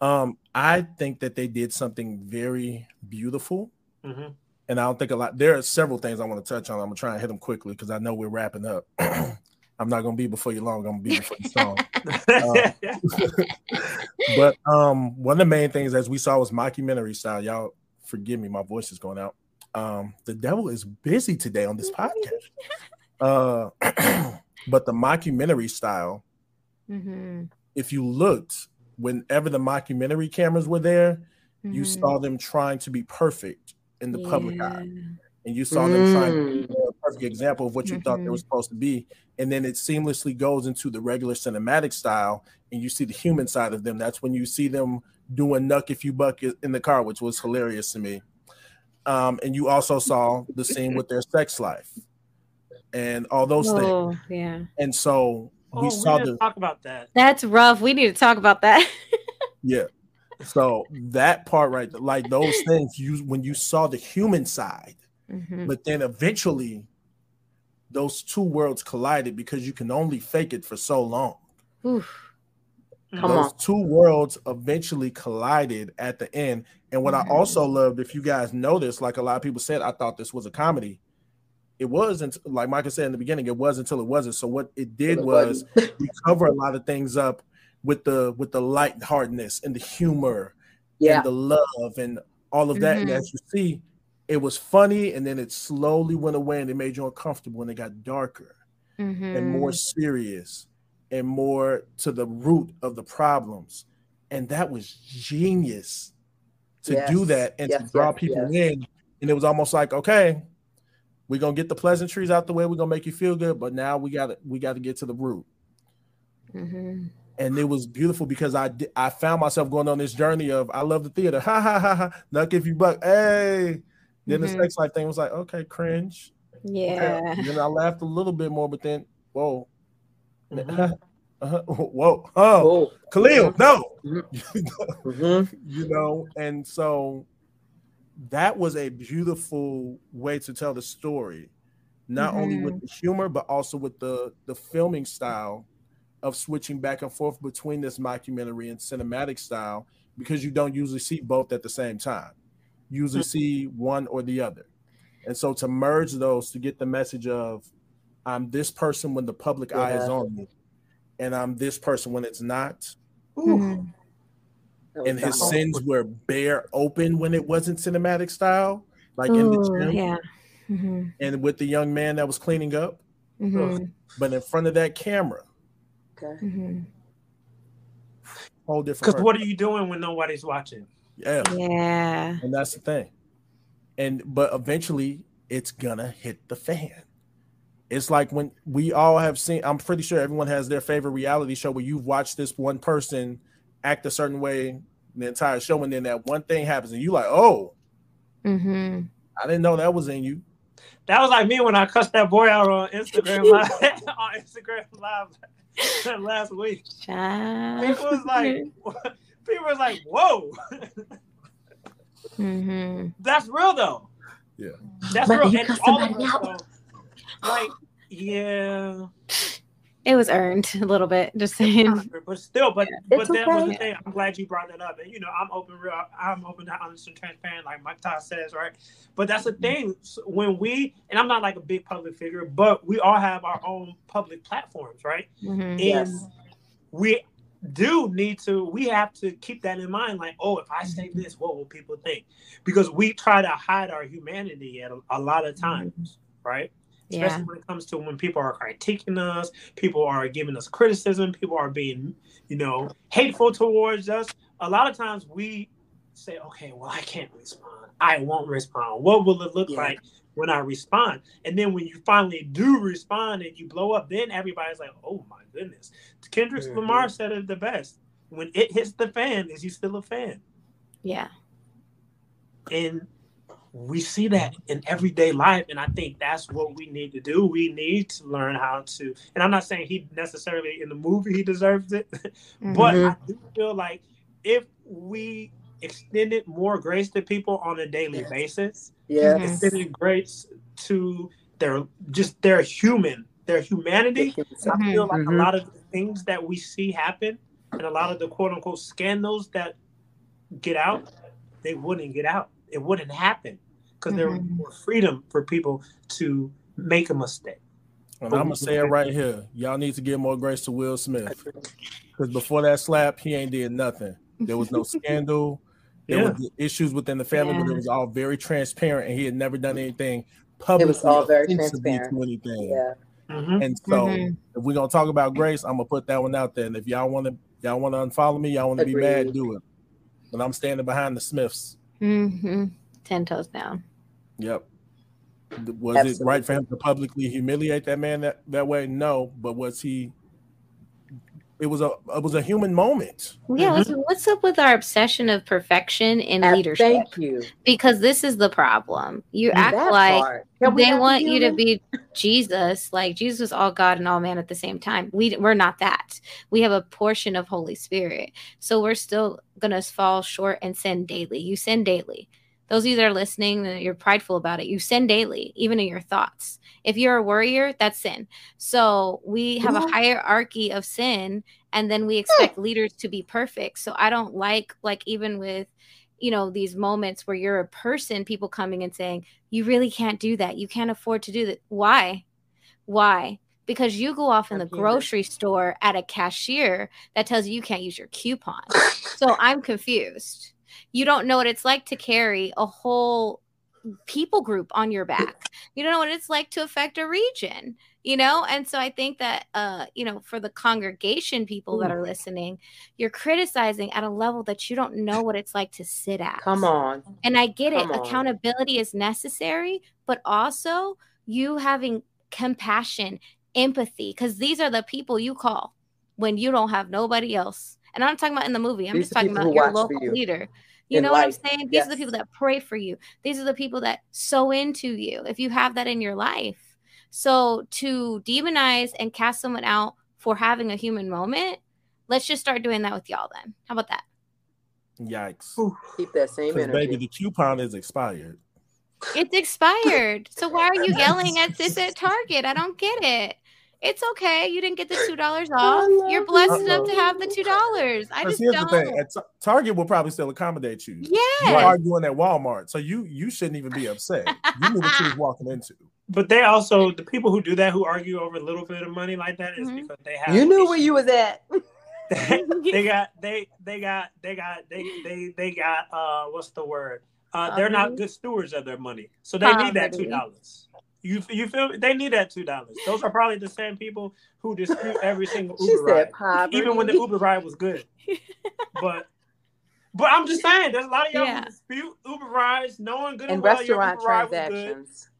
Um, I think that they did something very beautiful, Mhm. and I don't think a lot. There are several things I want to touch on. I'm gonna try and hit them quickly because I know we're wrapping up. I'm not gonna be before you long. I'm gonna be before you song. but um, one of the main things as we saw was mockumentary style. Y'all forgive me, my voice is going out. Um, the devil is busy today on this podcast. Uh, but the mockumentary style, Mm-hmm. if you looked, whenever the mockumentary cameras were there, you Mhm. saw them trying to be perfect in the public eye, and you saw them trying to Mm. be a perfect example of what you thought they were Mhm. supposed to be, and then it seamlessly goes into the regular cinematic style, and you see the human side of them. That's when you see them doing "knuck if you buck" in the car, which was hilarious to me. Um, and you also saw the scene with their sex life and all those things. Oh, yeah. And so oh, we saw didn't the talk about that. That's rough. We need to talk about that. Yeah. So that part right, like those things, you when you saw the human side, Mhm. but then eventually those two worlds collided because you can only fake it for so long. Oof. Come those on. two worlds eventually collided at the end. And what Mhm. I also loved, if you guys noticed, like a lot of people said, I thought this was a comedy. It wasn't like Micah said in the beginning, it was until it wasn't. So what it did It was we cover a lot of things up with the with the lightheartedness and the humor Yeah. and the love and all of that. And Mhm. as you see, it was funny and then it slowly went away and it made you uncomfortable and it got darker and more Mhm. serious and more to the root of the problems. And that was genius to do that and to draw yes, people yes. in. And it was almost like, okay, we're gonna get the pleasantries out the way, we're gonna make you feel good, but now we gotta we gotta get to the root. Mhm. and it was beautiful because I di- I found myself going on this journey of I love the theater, ha ha ha ha, knuck if you buck, hey. Then the Mhm. sex life thing was like, okay, cringe. Okay. Yeah. And then I laughed a little bit more, but then whoa, Mhm. uh-huh. whoa, oh, Oh. Khalil, no, Mhm. you know, and so that was a beautiful way to tell the story, not only with the humor but also with the the filming style of switching back and forth between this mockumentary and cinematic style because you don't usually see both at the same time. You usually see one or the other. And so to merge those to get the message of I'm this person when the public eye is on me, and I'm this person when it's not. Ooh. Mhm. That was And his something. sins were bare open when it wasn't cinematic style, like in the gym yeah. Mhm. and with the young man that was cleaning up, Mhm. but in front of that camera, Okay. Mhm. whole different. Because what are you doing when nobody's watching? Yeah, Yeah. and that's the thing. And but eventually, it's gonna hit the fan. It's like when we all have seen. I'm pretty sure everyone has their favorite reality show where you've watched this one person act a certain way the entire show, and then that one thing happens, and you like, oh, Mm-hmm. I didn't know that was in you. That was like me when I cussed that boy out on Instagram live on Instagram live last week. Child. People was like, people was like, whoa, mm-hmm. that's real though. Yeah. That's But real. you And all of us, out. though, like, yeah, It was earned a little bit. Just saying. but still, but but It's that was the thing. I'm glad you brought that up, and you know, I'm open, real. I'm open to honest and transparent, like Mike Todd says, right? But that's the mm-hmm. thing. When we, and I'm not like a big public figure, but we all have our own public platforms, right? Mhm. And Yes. we do need to we have to keep that in mind like oh if i say mm-hmm. this what will people think because we try to hide our humanity at a, a lot of mm-hmm. times right Yeah. especially when it comes to when people are critiquing us people are giving us criticism people are being you know hateful towards us a lot of times we say okay well i can't respond i won't respond what will it look Yeah. like when i respond and then when you finally do respond and you blow up then everybody's like oh my goodness kendrick Mhm. lamar said it the best when it hits the fan is you still a fan Yeah. and we see that in everyday life and i think that's what we need to do we need to learn how to and i'm not saying he necessarily in the movie he deserves it but Mhm. i do feel like if we extended more grace to people on a daily Yes. basis yeah extended grace to their just their human their humanity The human side. I feel like Mhm. a lot of things that we see happen and a lot of the quote unquote scandals that get out, they wouldn't get out. It wouldn't happen because there was more freedom for people to make a mistake. And I'm gonna say it right here. Y'all need to give more grace to Will Smith because before that slap, he ain't did nothing. There was no scandal. There Yeah. was issues within the family, but it was all very transparent, and he had never done anything publicly. It was all very offensively to transparent. anything. Yeah. Mhm. And so, Mhm. if we're gonna talk about grace, I'm gonna put that one out there. And if y'all want to, y'all want to unfollow me, y'all want to be mad, do it. But I'm standing behind the Smiths. Mhm. Ten toes down. Yep. Was it right for him to publicly humiliate that man that, that way? No, but was he? It was a it was a human moment. Yeah, Mhm. what's, what's up with our obsession of perfection in Uh, leadership? Thank you. Because this is the problem. You act like part. Can they want you to be Jesus, like Jesus was all God and all man at the same time. We we're not that. We have a portion of Holy Spirit, so we're still gonna fall short and sin daily. You sin daily. Those of you that are listening, that you're prideful about it. You sin daily, even in your thoughts. If you're a worrier, that's sin. So we have a hierarchy of sin, and then we expect leaders to be perfect. So I don't like like even with you know these moments where you're a person people coming and saying you really can't do that you can't afford to do that why why because you go off in the grocery store at a cashier that tells you you can't use your coupon so i'm confused you don't know what it's like to carry a whole people group on your back you don't know what it's like to affect a region you know and so i think that uh you know for the congregation people that are listening you're criticizing at a level that you don't know what it's like to sit at Come on. and I get it. On. Accountability is necessary, but also you having compassion, empathy, because these are the people you call when you don't have nobody else. And I'm not talking about in the movie. I'm These just talking about your local you leader. You in know what I'm saying? These are the people that pray for you. These are the people that sow into you if you have that in your life. So to demonize and cast someone out for having a human moment, let's just start doing that with y'all then. How about that? Yikes! Keep that same energy. baby, the coupon is expired. It's expired. So why are you yelling at this at Target? I don't get it. It's okay. You didn't get the two dollars off. You're love blessed you. enough to have the two dollars. I Because just here's don't. the thing: at Ta- Target will probably still accommodate you. Yeah, You're Yes. arguing at Walmart, so you you shouldn't even be upset. You knew what you was walking into. But they also the people who do that who argue over a little bit of money like that is Mhm. because they have You knew where you was at. they got they they got they got they they they got uh what's the word? Uh they're not good stewards of their money. So they need that two dollars. You you feel? They need that two dollars. Those are probably the same people who dispute every single Uber said ride. poverty. Even when the Uber ride was good. But but I'm just saying there's a lot of y'all Yeah. who dispute Uber rides, knowing good and, and well your restaurant Uber ride was good. transactions.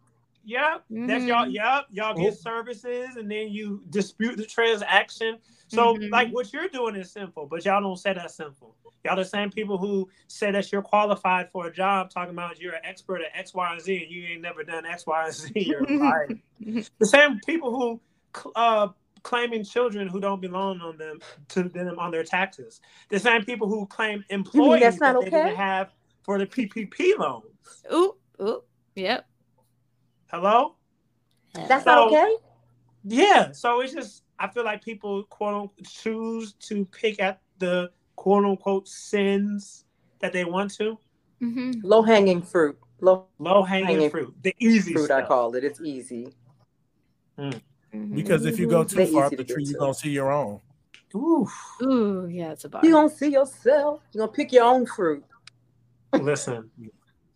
Yep, that's y'all. Mhm. Yep, y'all get services, and then you dispute the transaction. So, Mhm. like, what you're doing is simple, but y'all don't say that's simple. Y'all the same people who say that you're qualified for a job, talking about you're an expert at X, Y, and Z, and you ain't never done X, Y, and Z. You're lying. the same people who uh, claiming children who don't belong on them to them on their taxes. The same people who claim employees that's not that they okay? didn't have for the PPP loans. Oop, oop. Yep. Hello. That's So- not okay. Yeah, so it's just I feel like people quote unquote choose to pick at the quote unquote sins that they want to. hmm Low hanging fruit. Low Low hanging Hanging fruit, the easy fruit, I call it. It's easy. Because if you go too They're far up the tree, you're gonna see your own. Ooh, Ooh, yeah, it's a bar. You gonna see yourself. You're gonna pick your own fruit. listen.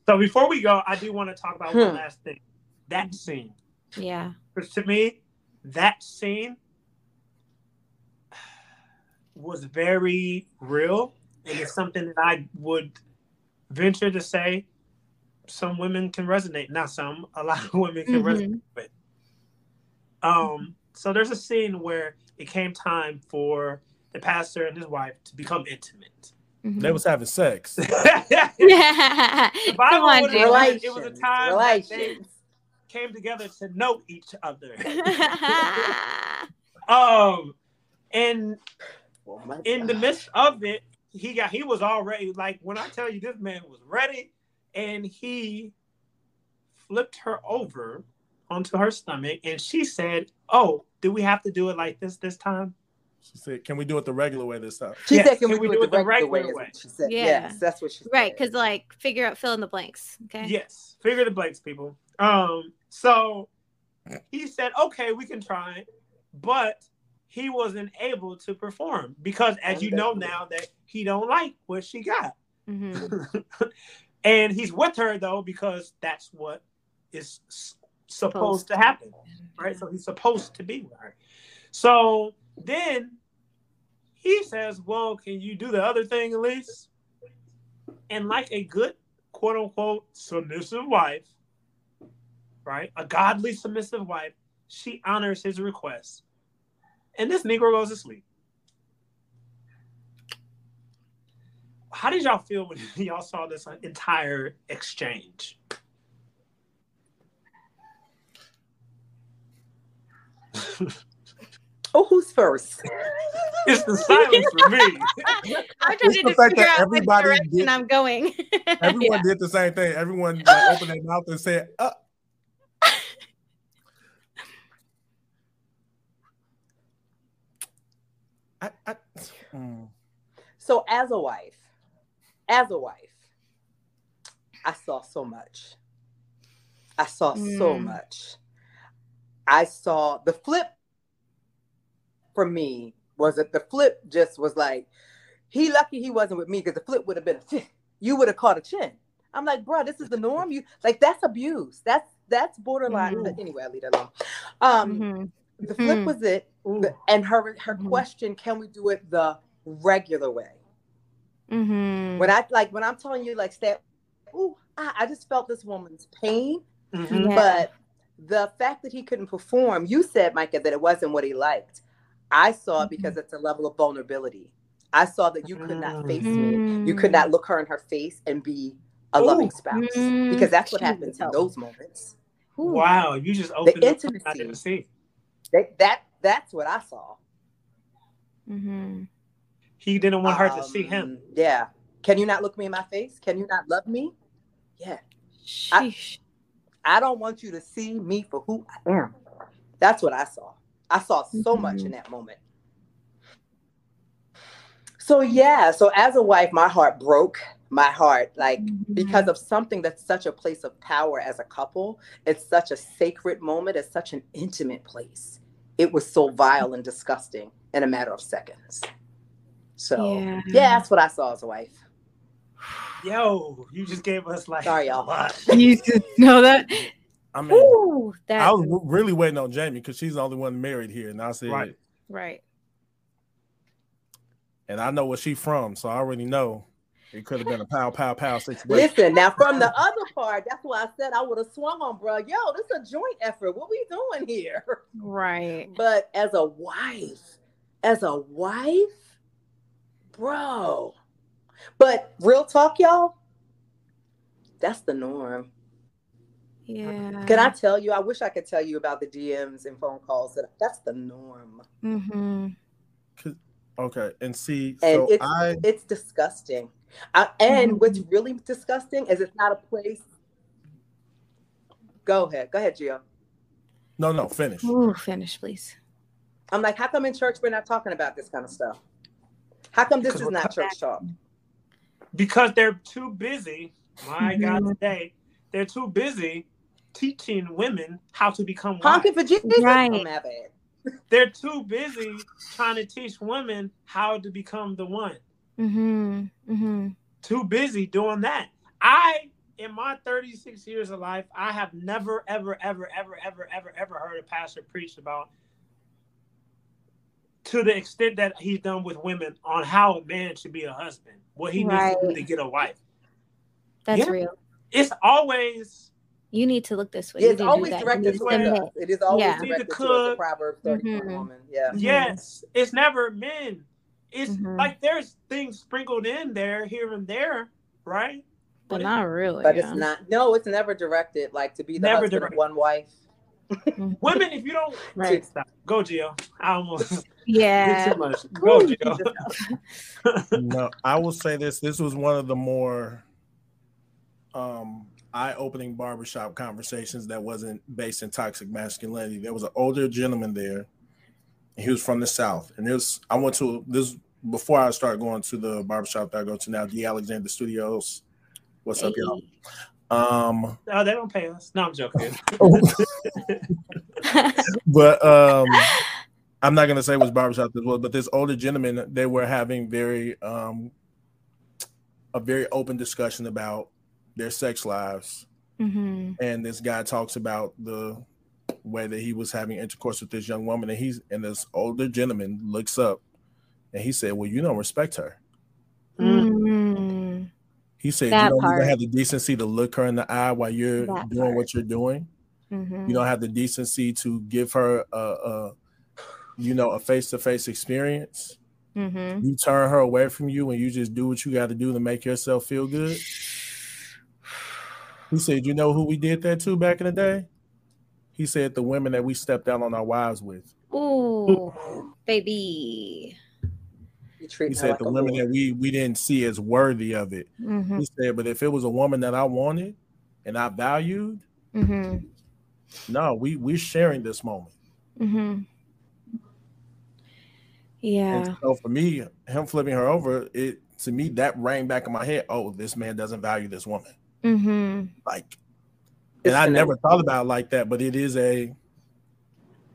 So before we go, I do want to talk about one Hmm. last thing. That scene, Yeah. because to me, that scene was very real, and it's something that I would venture to say some women can resonate. Not some, a lot of women can resonate. Mhm. Um, so there's a scene where it came time for the pastor and his wife to become intimate. Mhm. They was having sex. Yeah. Come Bible on, would Jay. Relations. it was a time that they came together to know each other. um, and Oh my in the midst of it, he got he was already like when I tell you this man was ready, and he flipped her over onto her stomach, and she said, "Oh, do we have to do it like this this time?" She said, "Can we do it the regular way this time?" She Yes, said, "Can, can we, we do it the regular, way?" way? She said, Yeah. "Yes, that's what she said." Right, because like figure out fill in the blanks. Okay. Yes, figure the blanks, people. Um, so he said, "Okay, we can try," it, but he wasn't able to perform because, as you know now, that he don't like what she got, hmm and he's with her though because that's what is s- supposed to happen, right? So he's supposed to be with her. So then he says, "Well, can you do the other thing at least?" And like a good quote unquote submissive wife, right? A godly submissive wife, she honors his request. And this Negro goes to sleep. How did y'all feel when y'all saw this entire exchange? Oh, who's first? It's the silence for me. I'm It's the to fact figure that out which everybody direction did- I'm going. Everyone did the same thing. Everyone like, opened their mouth and said, "Uh." I, I, mm. So, as a wife, as a wife, I saw so much. I saw so Mm. much. I saw the flip for me was that the flip just was like, he lucky he wasn't with me because the flip would have been, a you would have caught a chin. I'm like, bro, this is the norm. You like that's abuse. That's that's borderline. Mhm. But anyway, I leave that alone. Um, Mhm. The flip Mhm. was it, Ooh. and her her Mhm. question, can we do it the regular way? Mhm. When I like when I'm telling you like step, ooh, I, I just felt this woman's pain. Mhm. Yeah. But the fact that he couldn't perform, you said, Micah, that it wasn't what he liked. I saw it because it's a level of vulnerability. I saw that you could not face me. You could not look her in her face and be a Ooh. loving spouse Mm. because that's what Jeez, happens in those moments. Ooh. Wow, you just opened up something I intimacy. Didn't. That, that that's what I saw. Mm-hmm. He didn't want her to see him. Um, Yeah. Can you not look me in my face? Can you not love me? Yeah. I- Sheesh. I don't want you to see me for who I am. That's what I saw. I saw so much Mhm. in that moment. So yeah, so as a wife, my heart broke. My heart, like because of something that's such a place of power as a couple, it's such a sacred moment, it's such an intimate place. It was so vile and disgusting in a matter of seconds. So Yeah. yeah, that's what I saw as a wife. Yo, you just gave us like Sorry, y'all. a you just know that. I mean, Ooh, that I was really waiting on Jamie because she's the only one married here, and I said, Right. right. Mm-hmm. and I know where she from, so I already know it could have been a pow pow pow situation. Listen, now from the other part, that's why I said I would have swung on, bro. Yo, this is a joint effort. What we doing here? Right. But as a wife, as a wife, bro. But real talk, y'all, that's the norm. Yeah. Can I tell you? I wish I could tell you about the DMs and phone calls. That that's the norm, Mm-hmm. Okay, and see, and so it's I it's disgusting. I, and Mhm. what's really disgusting is it's not a place. Go ahead, go ahead, Gio. no no finish. Ooh, finish, please. I'm like, how come in church we're not talking about this kind of stuff? How come this Because is not cut- church talk? because they're too busy. My God, Mhm. today they're too busy teaching women how to become wives. Honking for Jesus? Right. They're too busy trying to teach women how to become the one. Mm-hmm. Mm-hmm. Too busy doing that. I, in my 36 years of life, I have never, ever, ever, ever, ever, ever, ever heard a pastor preach about to the extent that he's done with women on how a man should be a husband, what he needs to do to get a wife. That's Yeah. real. It's always You need to look this way. Yeah, it's need to do always directed need to towards us. It is always Yeah. Need to directed towards the cook. Proverbs 31 Mhm. woman. Yeah. Mhm. Yes, it's never men. It's Mhm. like there's things sprinkled in there here and there, right? but not really. But yeah. it's not, no, it's never directed like to be the Never husband directed. of one wife. Mhm. Women, if you don't Right. Stop. go, Gio. I almost Yeah. too much. Go, Ooh, Gio. no, I will say this. This was one of the more um eye-opening barbershop conversations that wasn't based in toxic masculinity. There was an older gentleman there, He was from the South. And this I went to this before I started going to the barbershop that I go to now, the Alexander Studios. What's up, y'all? Um No, they don't pay us. No, I'm joking. but um I'm not gonna say which barbershop this was, but this older gentleman, they were having very um a very open discussion about their sex lives. hmm And this guy talks about the way that he was having intercourse with this young woman, and he's and this older gentleman looks up and he said, Well, you don't respect her. Mm. He said That you don't even have the decency to look her in the eye while you're That doing part. what you're doing. Mhm. You don't have the decency to give her a, a you know a face-to-face experience. Mhm. You turn her away from you and you just do what you got to do to make yourself feel good. He said, You know who we did that to back in the day? He said the women that we stepped out on our wives with. Ooh, baby. He said like the women lord. that we we didn't see as worthy of it. hmm He said, but if it was a woman that I wanted and I valued, hmm no, we we're sharing this moment. hmm Yeah. And so for me, him flipping her over, it to me that rang back in my head. Oh, this man doesn't value this woman. Hmm Like, It's and I an- never thought about it like that, but it is a.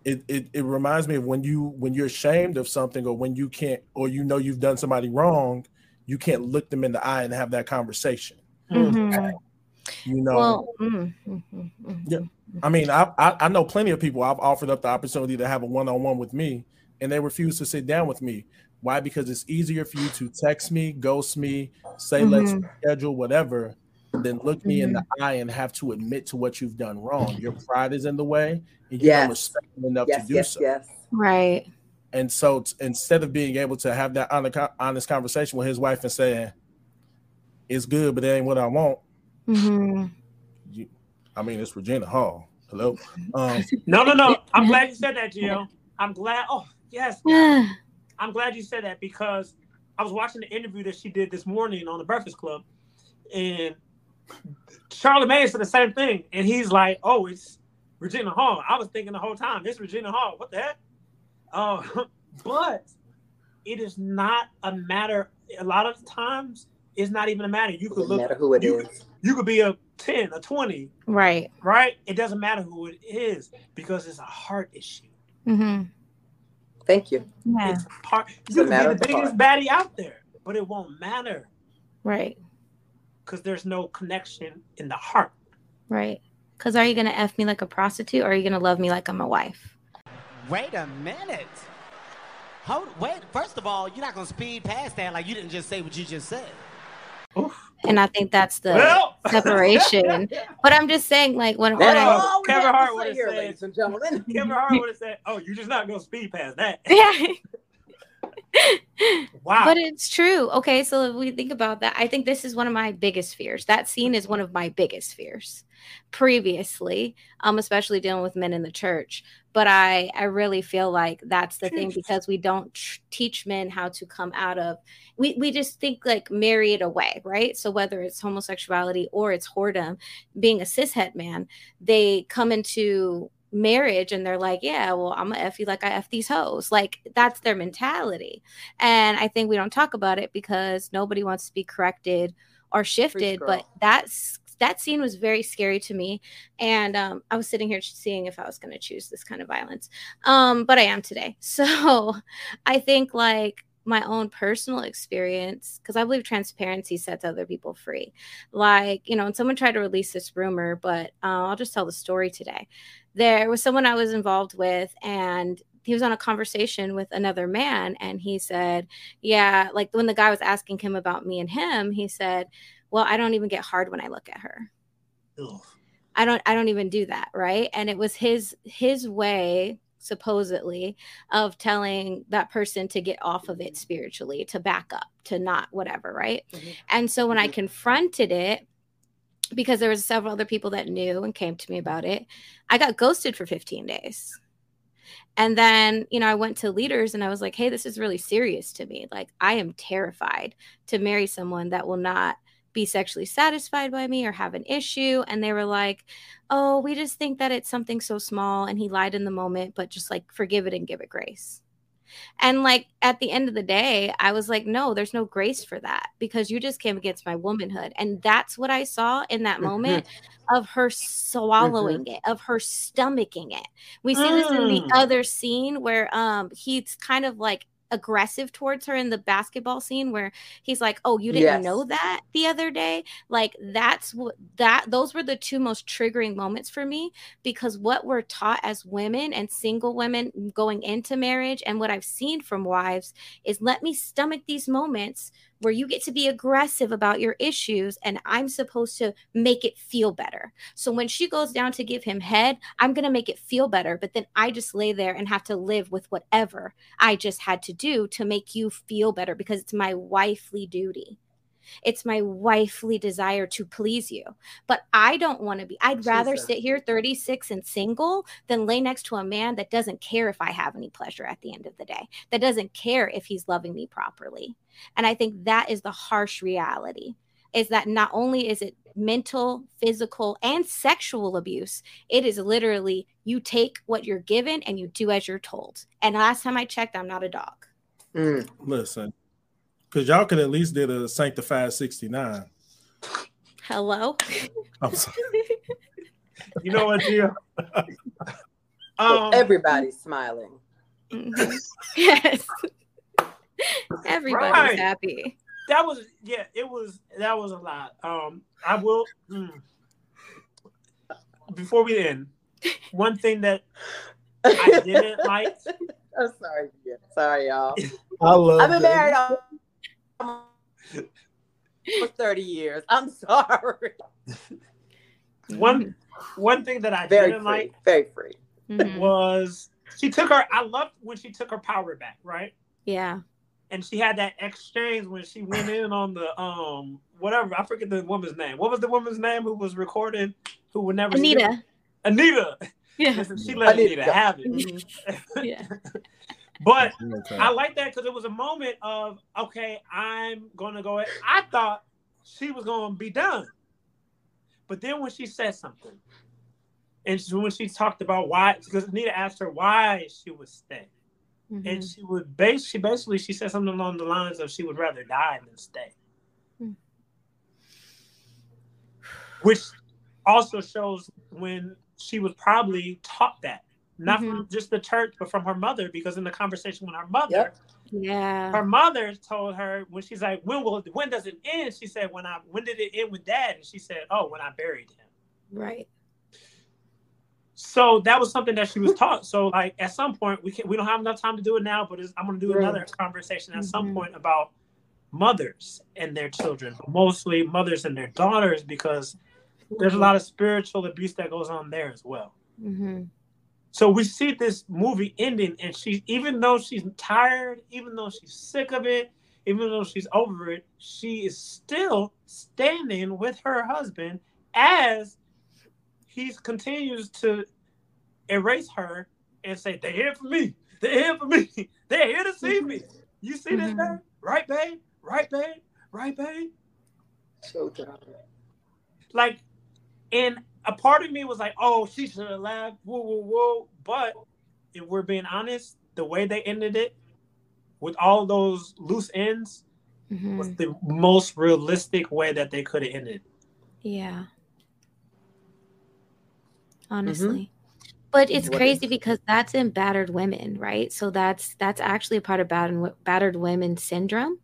It, it it reminds me of when you when you're ashamed of something or when you can't or you know you've done somebody wrong, you can't look them in the eye and have that conversation. hmm You know, Well, mm, mhm, mhm. Yeah. I mean, I, I I know plenty of people I've offered up the opportunity to have a one on one with me, and they refuse to sit down with me. Why? Because it's easier for you to text me, ghost me, say let's schedule whatever, than look me in the eye and have to admit to what you've done wrong. Your pride is in the way, and you Yes. don't respect enough Yes, to do yes, so. yes. Right. And so, t- instead of being able to have that honest, honest conversation with his wife and saying, "It's good, but it ain't what I want," hmm you, I mean, it's Regina Hall. Hello. Um, No, no, no. I'm glad you said that, Gio. I'm glad. Oh, yes. I'm glad you said that because I was watching the interview that she did this morning on the Breakfast Club, and Charlamagne said the same thing, and he's like, "Oh, it's Regina Hall." I was thinking the whole time, "It's Regina Hall." What the heck? Uh, but it is not a matter. A lot of times, it's not even a matter. You could Doesn't look. matter who it you, is. you could be a ten, a twenty, Right. right? It doesn't matter who it is because it's a heart issue. hmm Thank you. Yeah. It's part. You a can be the the biggest baddie out there, but it won't matter Right. Because there's no connection in the heart. Right. Because are you going to F me like a prostitute or are you going to love me like I'm a wife? Wait a minute. Hold, wait. First of all, you're not gonna speed past that like you didn't just say what you just said. And I think that's the Well, separation. But I'm just saying, like, when, when Oh, I, Kevin Hart would've said- ladies and gentlemen. Kevin Hart would have said, "Oh, you're just not gonna speed past that." yeah. Wow. But it's true. Okay, so if we think about that, I think this is one of my biggest fears. That scene is one of my biggest fears previously, um, especially dealing with men in the church. But I, I really feel like that's the thing because we don't tr- teach men how to come out of. We we just think like marry it away, right? So whether it's homosexuality or it's whoredom, being a cishet man, they come into marriage and they're like, yeah, well, I'm gonna f you like I f these hoes. Like that's their mentality. And I think we don't talk about it because nobody wants to be corrected or shifted. But that's that scene was very scary to me. And um, I was sitting here seeing if I was going to choose this kind of violence. Um, but I am today. So I think like my own personal experience, because I believe transparency sets other people free. Like, you know, and someone tried to release this rumor, but uh, I'll just tell the story today. There was someone I was involved with, and he was on a conversation with another man and he said yeah like when the guy was asking him about me and him he said well i don't even get hard when i look at her Ugh. i don't i don't even do that right and it was his his way supposedly of telling that person to get off of it spiritually to back up to not whatever right Mhm. and so when i Mhm. confronted it because there was several other people that knew and came to me about it i got ghosted for 15 days and then, you know, I went to leaders and I was like, hey, this is really serious to me. Like, I am terrified to marry someone that will not be sexually satisfied by me or have an issue. And they were like, oh, we just think that it's something so small and he lied in the moment, but just like forgive it and give it grace. And like at the end of the day, I was like, no, there's no grace for that because you just came against my womanhood. And that's what I saw in that moment of her swallowing it, of her stomaching it. We see this in the Mm. other scene where um he's kind of like aggressive towards her in the basketball scene where he's like, "Oh, you didn't Yes. know that the other day?" Like that's what that those were the two most triggering moments for me because what we're taught as women and single women going into marriage and what I've seen from wives is let me stomach these moments where you get to be aggressive about your issues and I'm supposed to make it feel better. So when she goes down to give him head, I'm going to make it feel better, but then I just lay there and have to live with whatever I just had to do to make you feel better because it's my wifely duty. It's my wifely desire to please you. But I don't want to be, I'd rather Jesus. sit here 36 and single than lay next to a man that doesn't care if I have any pleasure at the end of the day, that doesn't care if he's loving me properly. And I think that is the harsh reality is that not only is it mental, physical, and sexual abuse, it is literally you take what you're given and you do as you're told. And last time I checked, I'm not a dog. Mm. Listen, because y'all could at least did a sanctified 69. Hello. I'm sorry. You know what, Gia? Um, everybody's smiling. Mhm. Yes. Everybody's Right. happy. that was yeah, it was that was a lot. Um, I will mm. before we end. One thing that I didn't like. I'm sorry. Sorry, y'all. I love I've been that. married for 30 years. I'm sorry. One one thing that I Very didn't free. like Very free. Mhm. was she took her. I loved when she took her power back, right? Yeah. And she had that exchange when she went in on the um whatever I forget the woman's name. What was the woman's name who was recording? Who would never? Anita. Anita. Yeah. Listen, she let Anita. Anita have it. Mhm. Yeah. But I like that because it was a moment of okay, I'm gonna go. ahead. I thought she was gonna be done, but then when she said something, and she, when she talked about why, because Anita asked her why she would stay, Mhm. and she would base. She basically she said something along the lines of she would rather die than stay, Hmm. which also shows when she was probably taught that. Not Mm-hmm. from just the church, but from her mother, because in the conversation with her mother, Yep. Yeah. her mother told her when she's like, "When will when does it end?" She said, "When I when did it end with Dad?" And she said, "Oh, when I buried him." Right. So that was something that she was taught. So like at some point we can we don't have enough time to do it now, but it's, I'm going to do Right. another conversation at some Mhm. point about mothers and their children, mostly mothers and their daughters, because there's a lot of spiritual abuse that goes on there as well. Mm-hmm. So we see this movie ending, and she, even though she's tired, even though she's sick of it, even though she's over it, she is still standing with her husband as he continues to erase her and say, "They're here for me. They're here for me. They're here to see me. You see this, Mhm. babe? Right, babe? Right, babe? Right, babe?" So tired. like, and a part of me was like, "Oh, she should have laughed." Whoa, whoa, whoa! But if we're being honest, the way they ended it, with all those loose ends, Mm-hmm. was the most realistic way that they could have ended. Yeah. Honestly. But it's What crazy is- because that's in battered women, right? So that's that's actually a part of battered battered women syndrome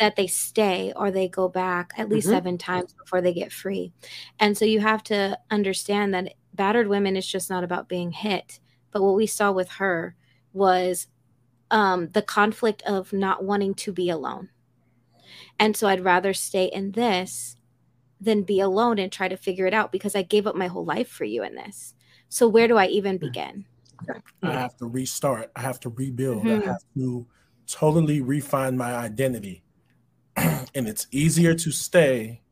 that they stay or they go back at least Mhm. seven times before they get free. And so you have to understand that battered women is just not about being hit. But what we saw with her was um, the conflict of not wanting to be alone. And so I'd rather stay in this than be alone and try to figure it out because I gave up my whole life for you in this. So where do I even begin? I have to restart. I have to rebuild. Mhm. I have to totally refine my identity. and it's easier to stay.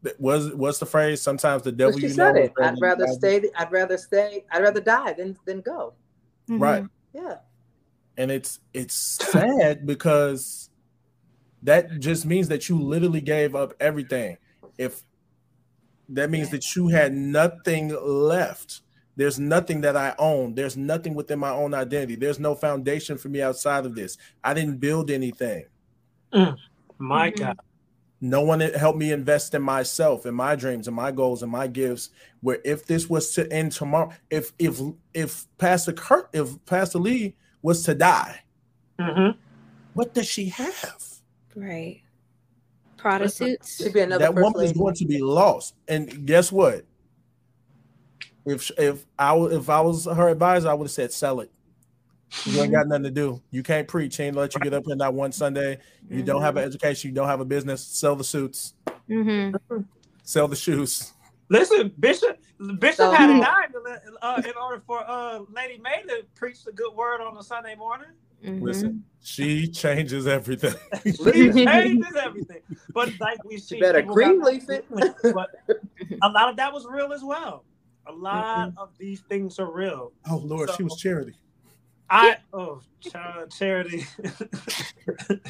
That was what's the phrase? Sometimes the devil But she you said know. it. I'd rather stay. I'd rather stay. I'd rather die than than go. Right. Yeah. And it's it's sad because that just means that you literally gave up everything. If that means that you had nothing left, There's nothing that I own. There's nothing within my own identity. There's no foundation for me outside of this. I didn't build anything. Mm, my Mhm. God. No one helped me invest in myself, in my dreams, and my goals, and my gifts. Where if this was to end tomorrow, if if if Pastor Kurt, if Pastor Lee was to die, hmm what does she have? Right. Prada suits. Should be another that first woman is going to be lost. And guess what? If if I if I was her advisor, I would have said sell it. You ain't got nothing to do. You can't preach. Ain't let you get up in that one Sunday. You don't have an education. You don't have a business. Sell the suits. hmm Sell the shoes. Listen, Bishop Bishop So- had to die to let- uh, in order for uh, Lady May to preach the good word on a Sunday morning. Mm-hmm. Listen, she changes everything. She changes everything. But like we see, You better people green leaf it. but a lot of that was real as well. A lot of these things are real. Oh Lord, she was charity. I oh child, charity.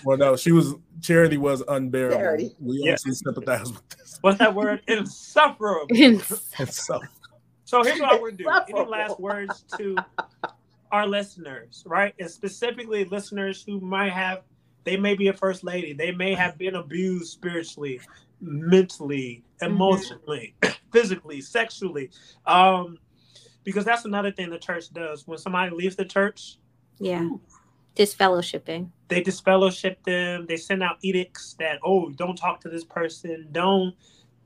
Well, no, she was charity was unbearable. Charity. We Yeah. also sympathize with this. What's that word? Insufferable. And so So here's what I would do. Any last words to our listeners, right? And specifically listeners who might have, they may be a first lady. They may have been abused spiritually, mentally, mm-hmm. emotionally, physically, sexually. Um, because that's another thing the church does. When somebody leaves the church, Yeah. Disfellowshipping. they disfellowship them. They send out edicts that, oh, don't talk to this person. Don't.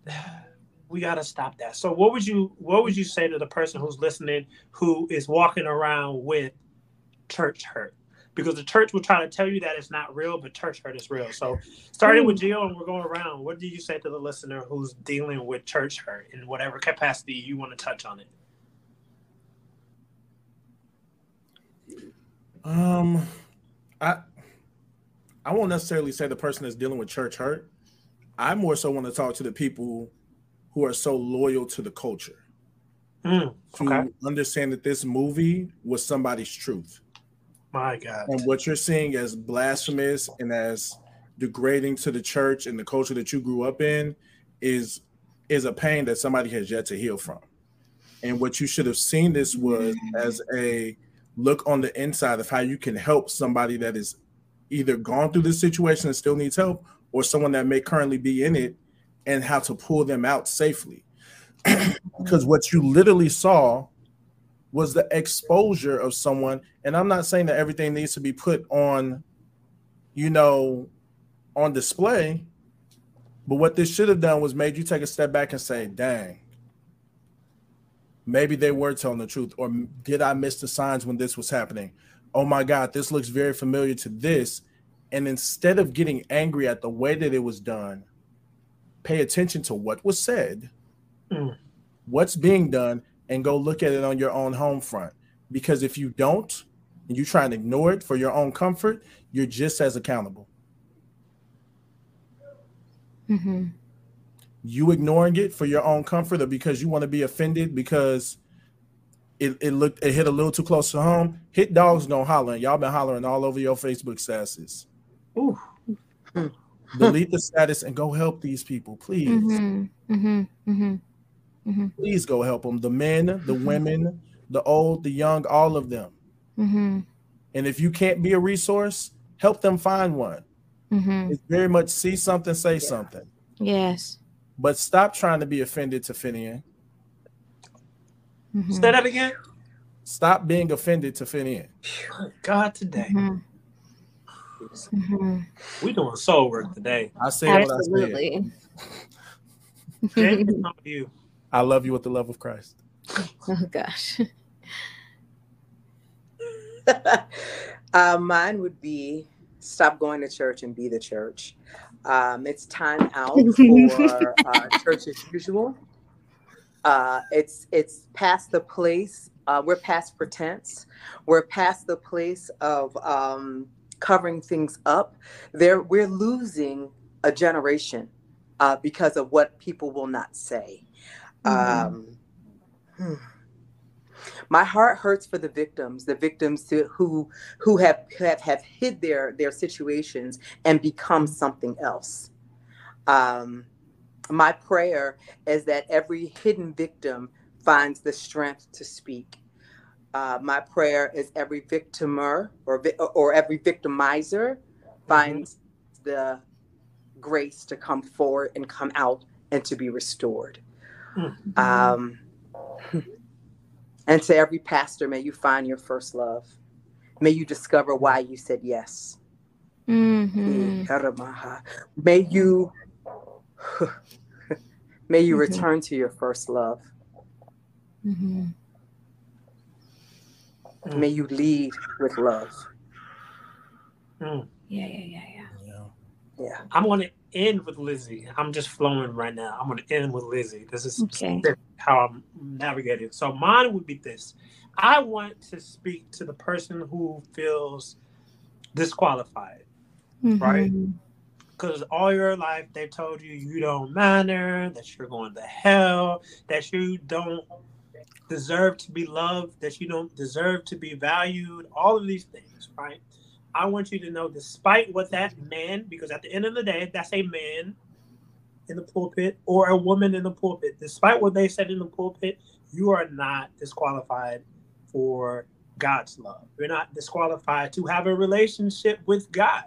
We got to stop that. So, what would you what would you say to the person who's listening who is walking around with church hurt? Because the church will try to tell you that it's not real, but church hurt is real. So, starting with Gio and we're going around. What do you say to the listener who's dealing with church hurt in whatever capacity you want to touch on it? Um, I I won't necessarily say the person that's dealing with church hurt. I more so want to talk to the people who are so loyal to the culture Mm, to understand that this movie was somebody's truth, My God. and what you're seeing as blasphemous and as degrading to the church and the culture that you grew up in is is a pain that somebody has yet to heal from. And what you should have seen this was as a look on the inside of how you can help somebody that is either gone through this situation and still needs help, or someone that may currently be in it, and how to pull them out safely. Because what you literally saw was the exposure of someone, and I'm not saying that everything needs to be put on, you know, on display. But what this should have done was made you take a step back and say, dang, maybe they were telling the truth. Or did I miss the signs when this was happening? Oh my God, this looks very familiar to this. And instead of getting angry at the way that it was done, pay attention to what was said, Mm. what's being done, and go look at it on your own home front. Because if you don't, and you try and ignore it for your own comfort, you're just as accountable. Mm-hmm. you ignoring it for your own comfort or because you want to be offended because it, it looked it hit a little too close to home hit dogs don't holler y'all been hollering all over your facebook statuses Ooh. delete the status and go help these people please Mm-hmm. Mm-hmm. Mm-hmm. please go help them the men the women the old the young all of them Mm-hmm. and if you can't be a resource help them find one Mm-hmm. it's very much see something say something Yes. but stop trying to be offended to fit in Mm-hmm. Say that again. stop being offended to fit in God, today Mm-hmm. Mm-hmm. we doing soul work today. i say what i said Absolutely. Jay, you. I love you with the love of Christ. oh gosh. uh, mine would be stop going to church and be the church. Um, it's time out for uh, church as usual. Uh, it's it's past the place. Uh, we're past pretense. We're past the place of um, covering things up. There, we're losing a generation uh, because of what people will not say. Um, hmm. My heart hurts for the victims, the victims who who, have, have have hid their their situations and become something else. Um, my prayer is that every hidden victim finds the strength to speak. Uh, my prayer is every victimer or vi- or every victimizer finds mm-hmm. the grace to come forward and come out and to be restored. Mm-hmm. Um, and to every pastor, may you find your first love. May you discover why you said yes. Mm-hmm. May you may you mm-hmm. return to your first love. Mm-hmm. May you lead with love. Mm. Yeah, yeah, yeah, yeah. Yeah. I'm gonna end with Lizzy. I'm just flowing right now. I'm gonna end with Lizzy. This is okay. how I'm navigating. So mine would be this. I want to speak to the person who feels disqualified, mm-hmm. right? Because all your life they've told you you don't matter, that you're going to hell, that you don't deserve to be loved, that you don't deserve to be valued, all of these things, right? I want you to know, despite what that man, because at the end of the day, that's a man in the pulpit or a woman in the pulpit, despite what they said in the pulpit, you are not disqualified for God's love. You're not disqualified to have a relationship with God.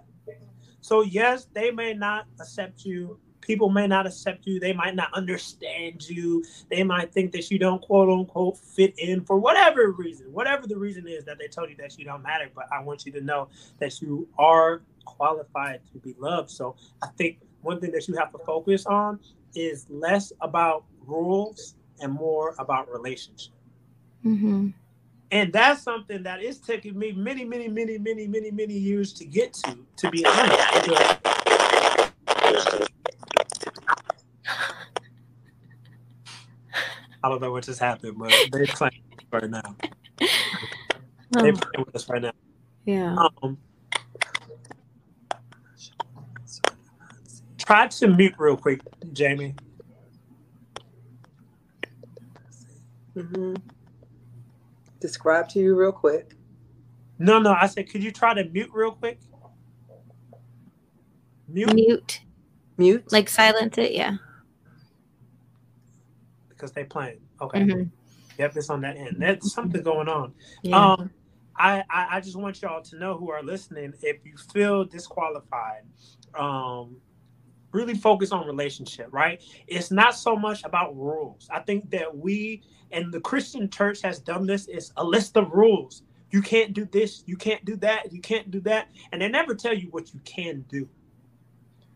So, yes, they may not accept you people may not accept you. They might not understand you. They might think that you don't quote unquote fit in for whatever reason, whatever the reason is that they told you that you don't matter. But I want you to know that you are qualified to be loved. So I think one thing that you have to focus on is less about rules and more about relationship. Mm-hmm. And that's something that is taking me many, many, many, many, many, many years to get to, to be honest. I don't know what just happened, but they're playing right now. They're oh. playing with us right now. Yeah. Um, try to mute real quick, Jamie. Mm-hmm. Describe to you real quick. No, no. I said, could you try to mute real quick? Mute. Mute. Mute. Like silence it. Yeah because they playing. Okay. Mm-hmm. Yep, it's on that end. That's something going on. Yeah. Um, I, I, I just want y'all to know who are listening. If you feel disqualified, um, really focus on relationship. Right? It's not so much about rules. I think that we and the Christian church has done this. It's a list of rules. You can't do this. You can't do that. You can't do that, and they never tell you what you can do.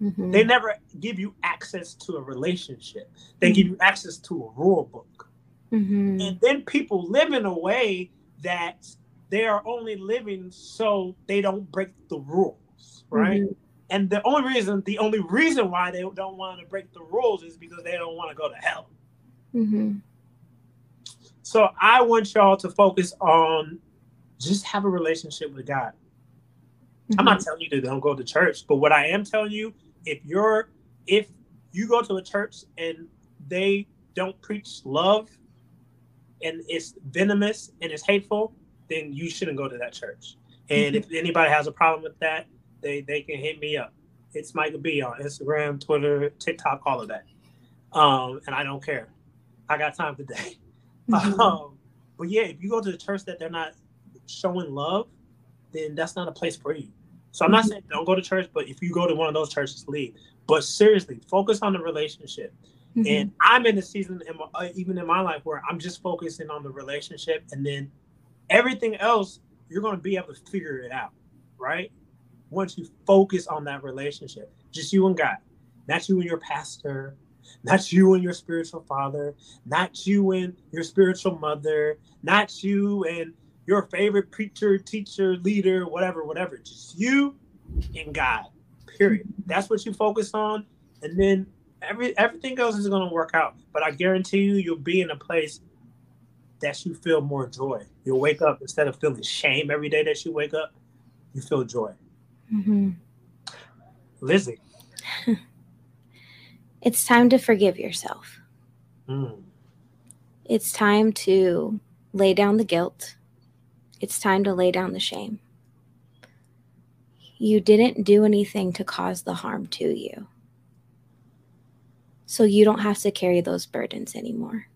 Mm-hmm. They never give you access to a relationship. They mm-hmm. give you access to a rule book. Mm-hmm. And then people live in a way that they are only living so they don't break the rules, right? Mm-hmm. And the only reason, the only reason why they don't want to break the rules is because they don't want to go to hell. Mm-hmm. So I want y'all to focus on just have a relationship with God. I'm not mm-hmm. telling you to don't go to church, but what I am telling you if you're if you go to a church and they don't preach love and it's venomous and it's hateful, then you shouldn't go to that church. And mm-hmm. if anybody has a problem with that, they they can hit me up. It's Micah B on Instagram, Twitter, TikTok, all of that. Um, and I don't care. I got time today. Mm-hmm. Um, but yeah, if you go to the church that they're not showing love, then that's not a place for you. So I'm not saying don't go to church, but if you go to one of those churches, leave. But seriously, focus on the relationship. Mm-hmm. And I'm in a season, in my, uh, even in my life, where I'm just focusing on the relationship, and then everything else you're going to be able to figure it out, right? Once you focus on that relationship, just you and God, not you and your pastor, not you and your spiritual father, not you and your spiritual mother, not you and your favorite preacher, teacher, leader, whatever, whatever. Just you and God. Period. That's what you focus on, and then every everything else is going to work out. But I guarantee you, you'll be in a place that you feel more joy. You'll wake up instead of feeling shame every day that you wake up. You feel joy. Mm-hmm. Lizzy, it's time to forgive yourself. Mm. It's time to lay down the guilt it's time to lay down the shame. You didn't do anything to cause the harm to you. So you don't have to carry those burdens anymore.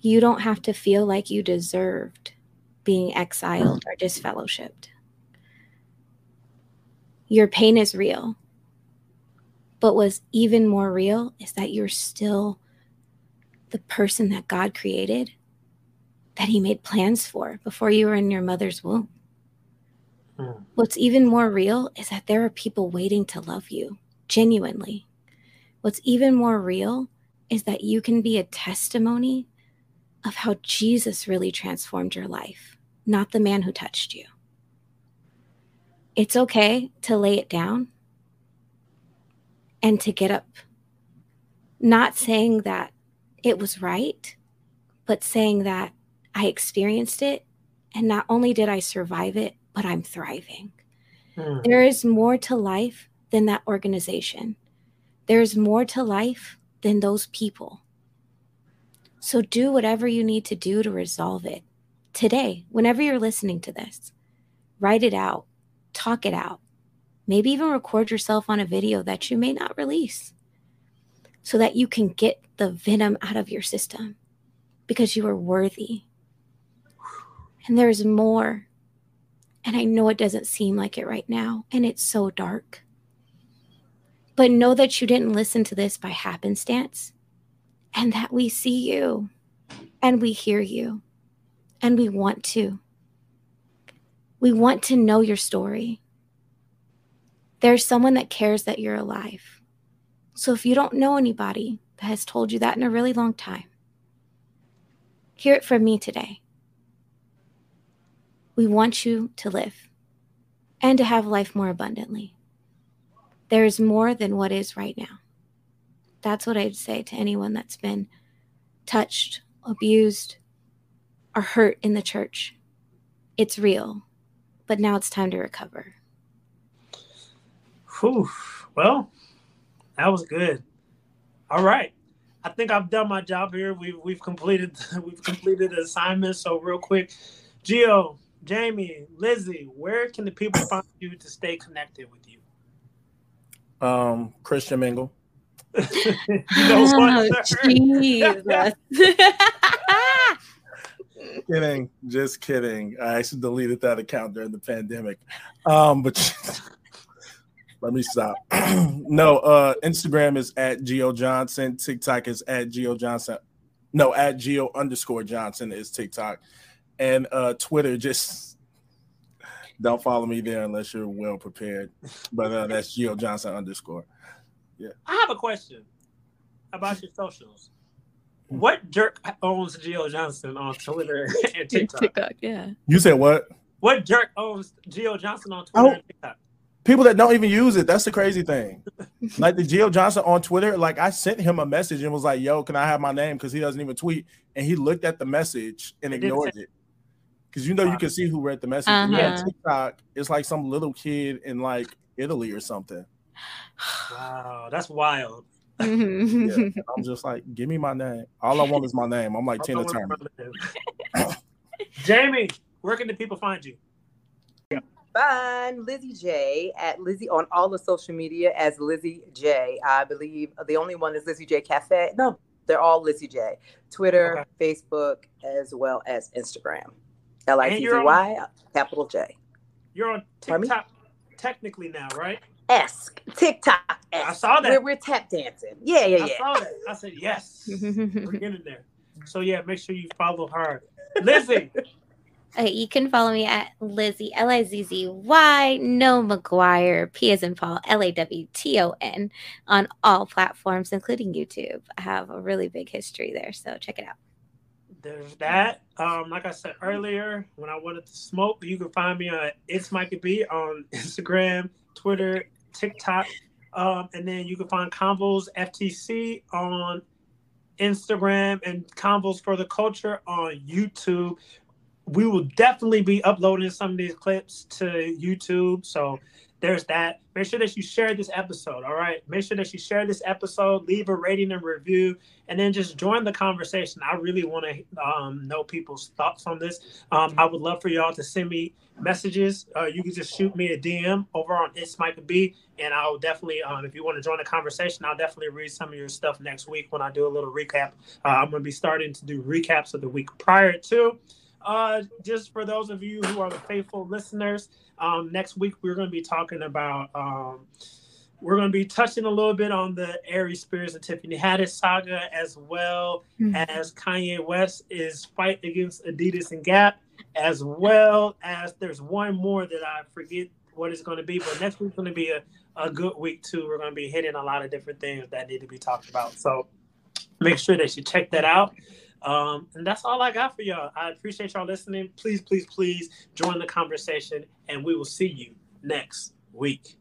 you don't have to feel like you deserved being exiled or disfellowshipped. Your pain is real. But what's even more real is that you're still the person that God created, that He made plans for before you were in your mother's womb. Mm. What's even more real is that there are people waiting to love you genuinely. What's even more real is that you can be a testimony of how Jesus really transformed your life, not the man who touched you. It's okay to lay it down and to get up. Not saying that it was right, but saying that I experienced it. And not only did I survive it, but I'm thriving. Mm. There is more to life than that organization. There's more to life than those people. So do whatever you need to do to resolve it today, whenever you're listening to this. Write it out, talk it out. Maybe even record yourself on a video that you may not release so that you can get the venom out of your system because you are worthy. And there's more. And I know it doesn't seem like it right now, and it's so dark. But know that you didn't listen to this by happenstance and that we see you and we hear you and we want to. We want to know your story. There's someone that cares that you're alive. So if you don't know anybody that has told you that in a really long time, hear it from me today. We want you to live and to have life more abundantly. There is more than what is right now. That's what I'd say to anyone that's been touched, abused, or hurt in the church. It's real, but now it's time to recover. Whew. Well, that was good. All right. I think I've done my job here. We've we've completed we've completed the assignment. So real quick, Gio, Jamie, Lizzy, where can the people find you to stay connected with you? Um, Christian Mingle. you oh, Jesus. kidding, just kidding. I actually deleted that account during the pandemic. Um, but let me stop. no, uh, Instagram is at Gio Johnson. TikTok is at Gio Johnson. No, at Gio underscore Johnson is TikTok. And uh, Twitter, just don't follow me there unless you're well prepared. But uh, that's Gio Johnson underscore. Yeah. I have a question about your socials. What jerk owns Gio Johnson on Twitter and TikTok? TikTok, yeah. You said what? What jerk owns Gio Johnson on Twitter oh, and TikTok? people that don't even use it. That's the crazy thing. like the Gio Johnson on Twitter, like I sent him a message and was like, "Yo, can I have my name?" Because he doesn't even tweet, and he looked at the message and ignored it. Because you know you can see who read the message. Uh-huh. Yeah, TikTok, it's like some little kid in like Italy or something. Wow, that's wild. yeah, I'm just like, give me my name. All I want is my name. I'm like Tina Turner. Jamie, where can the people find you? find Lizzy J at Lizzy on all the social media as Lizzy J. I believe the only one is Lizzy J Cafe. No, they're all Lizzy J. Twitter, okay. Facebook, as well as Instagram. L I T Z Y capital J. You're on TikTok technically now, right? Esque TikTok. I saw that. We're, we're tap dancing. Yeah, yeah, yeah. I saw that. I said yes. we're getting there. So yeah, make sure you follow her, Lizzy. Uh, you can follow me at Lizzy L I Z Z Y No McGuire P as in Paul L A W T O N on all platforms, including YouTube. I have a really big history there, so check it out. There's that. Um, like I said earlier, when I wanted to smoke, you can find me on It's Micah B on Instagram, Twitter, TikTok, um, and then you can find Convos FTC on Instagram and Convos for the Culture on YouTube we will definitely be uploading some of these clips to YouTube. So there's that. Make sure that you share this episode. All right. Make sure that you share this episode, leave a rating and review, and then just join the conversation. I really want to um, know people's thoughts on this. Um, I would love for y'all to send me messages. Uh, you can just shoot me a DM over on It's Micah B, and I'll definitely, um, if you want to join the conversation, I'll definitely read some of your stuff next week when I do a little recap. Uh, I'm going to be starting to do recaps of the week prior to. Uh, just for those of you who are the faithful listeners, um, next week we're going to be talking about. Um, we're going to be touching a little bit on the Aries Spears and Tiffany Haddish saga, as well mm-hmm. as Kanye West is fight against Adidas and Gap, as well as there's one more that I forget what it's going to be, but next week's going to be a, a good week too. We're going to be hitting a lot of different things that need to be talked about. So make sure that you check that out. Um, and that's all I got for y'all. I appreciate y'all listening. Please, please, please join the conversation, and we will see you next week.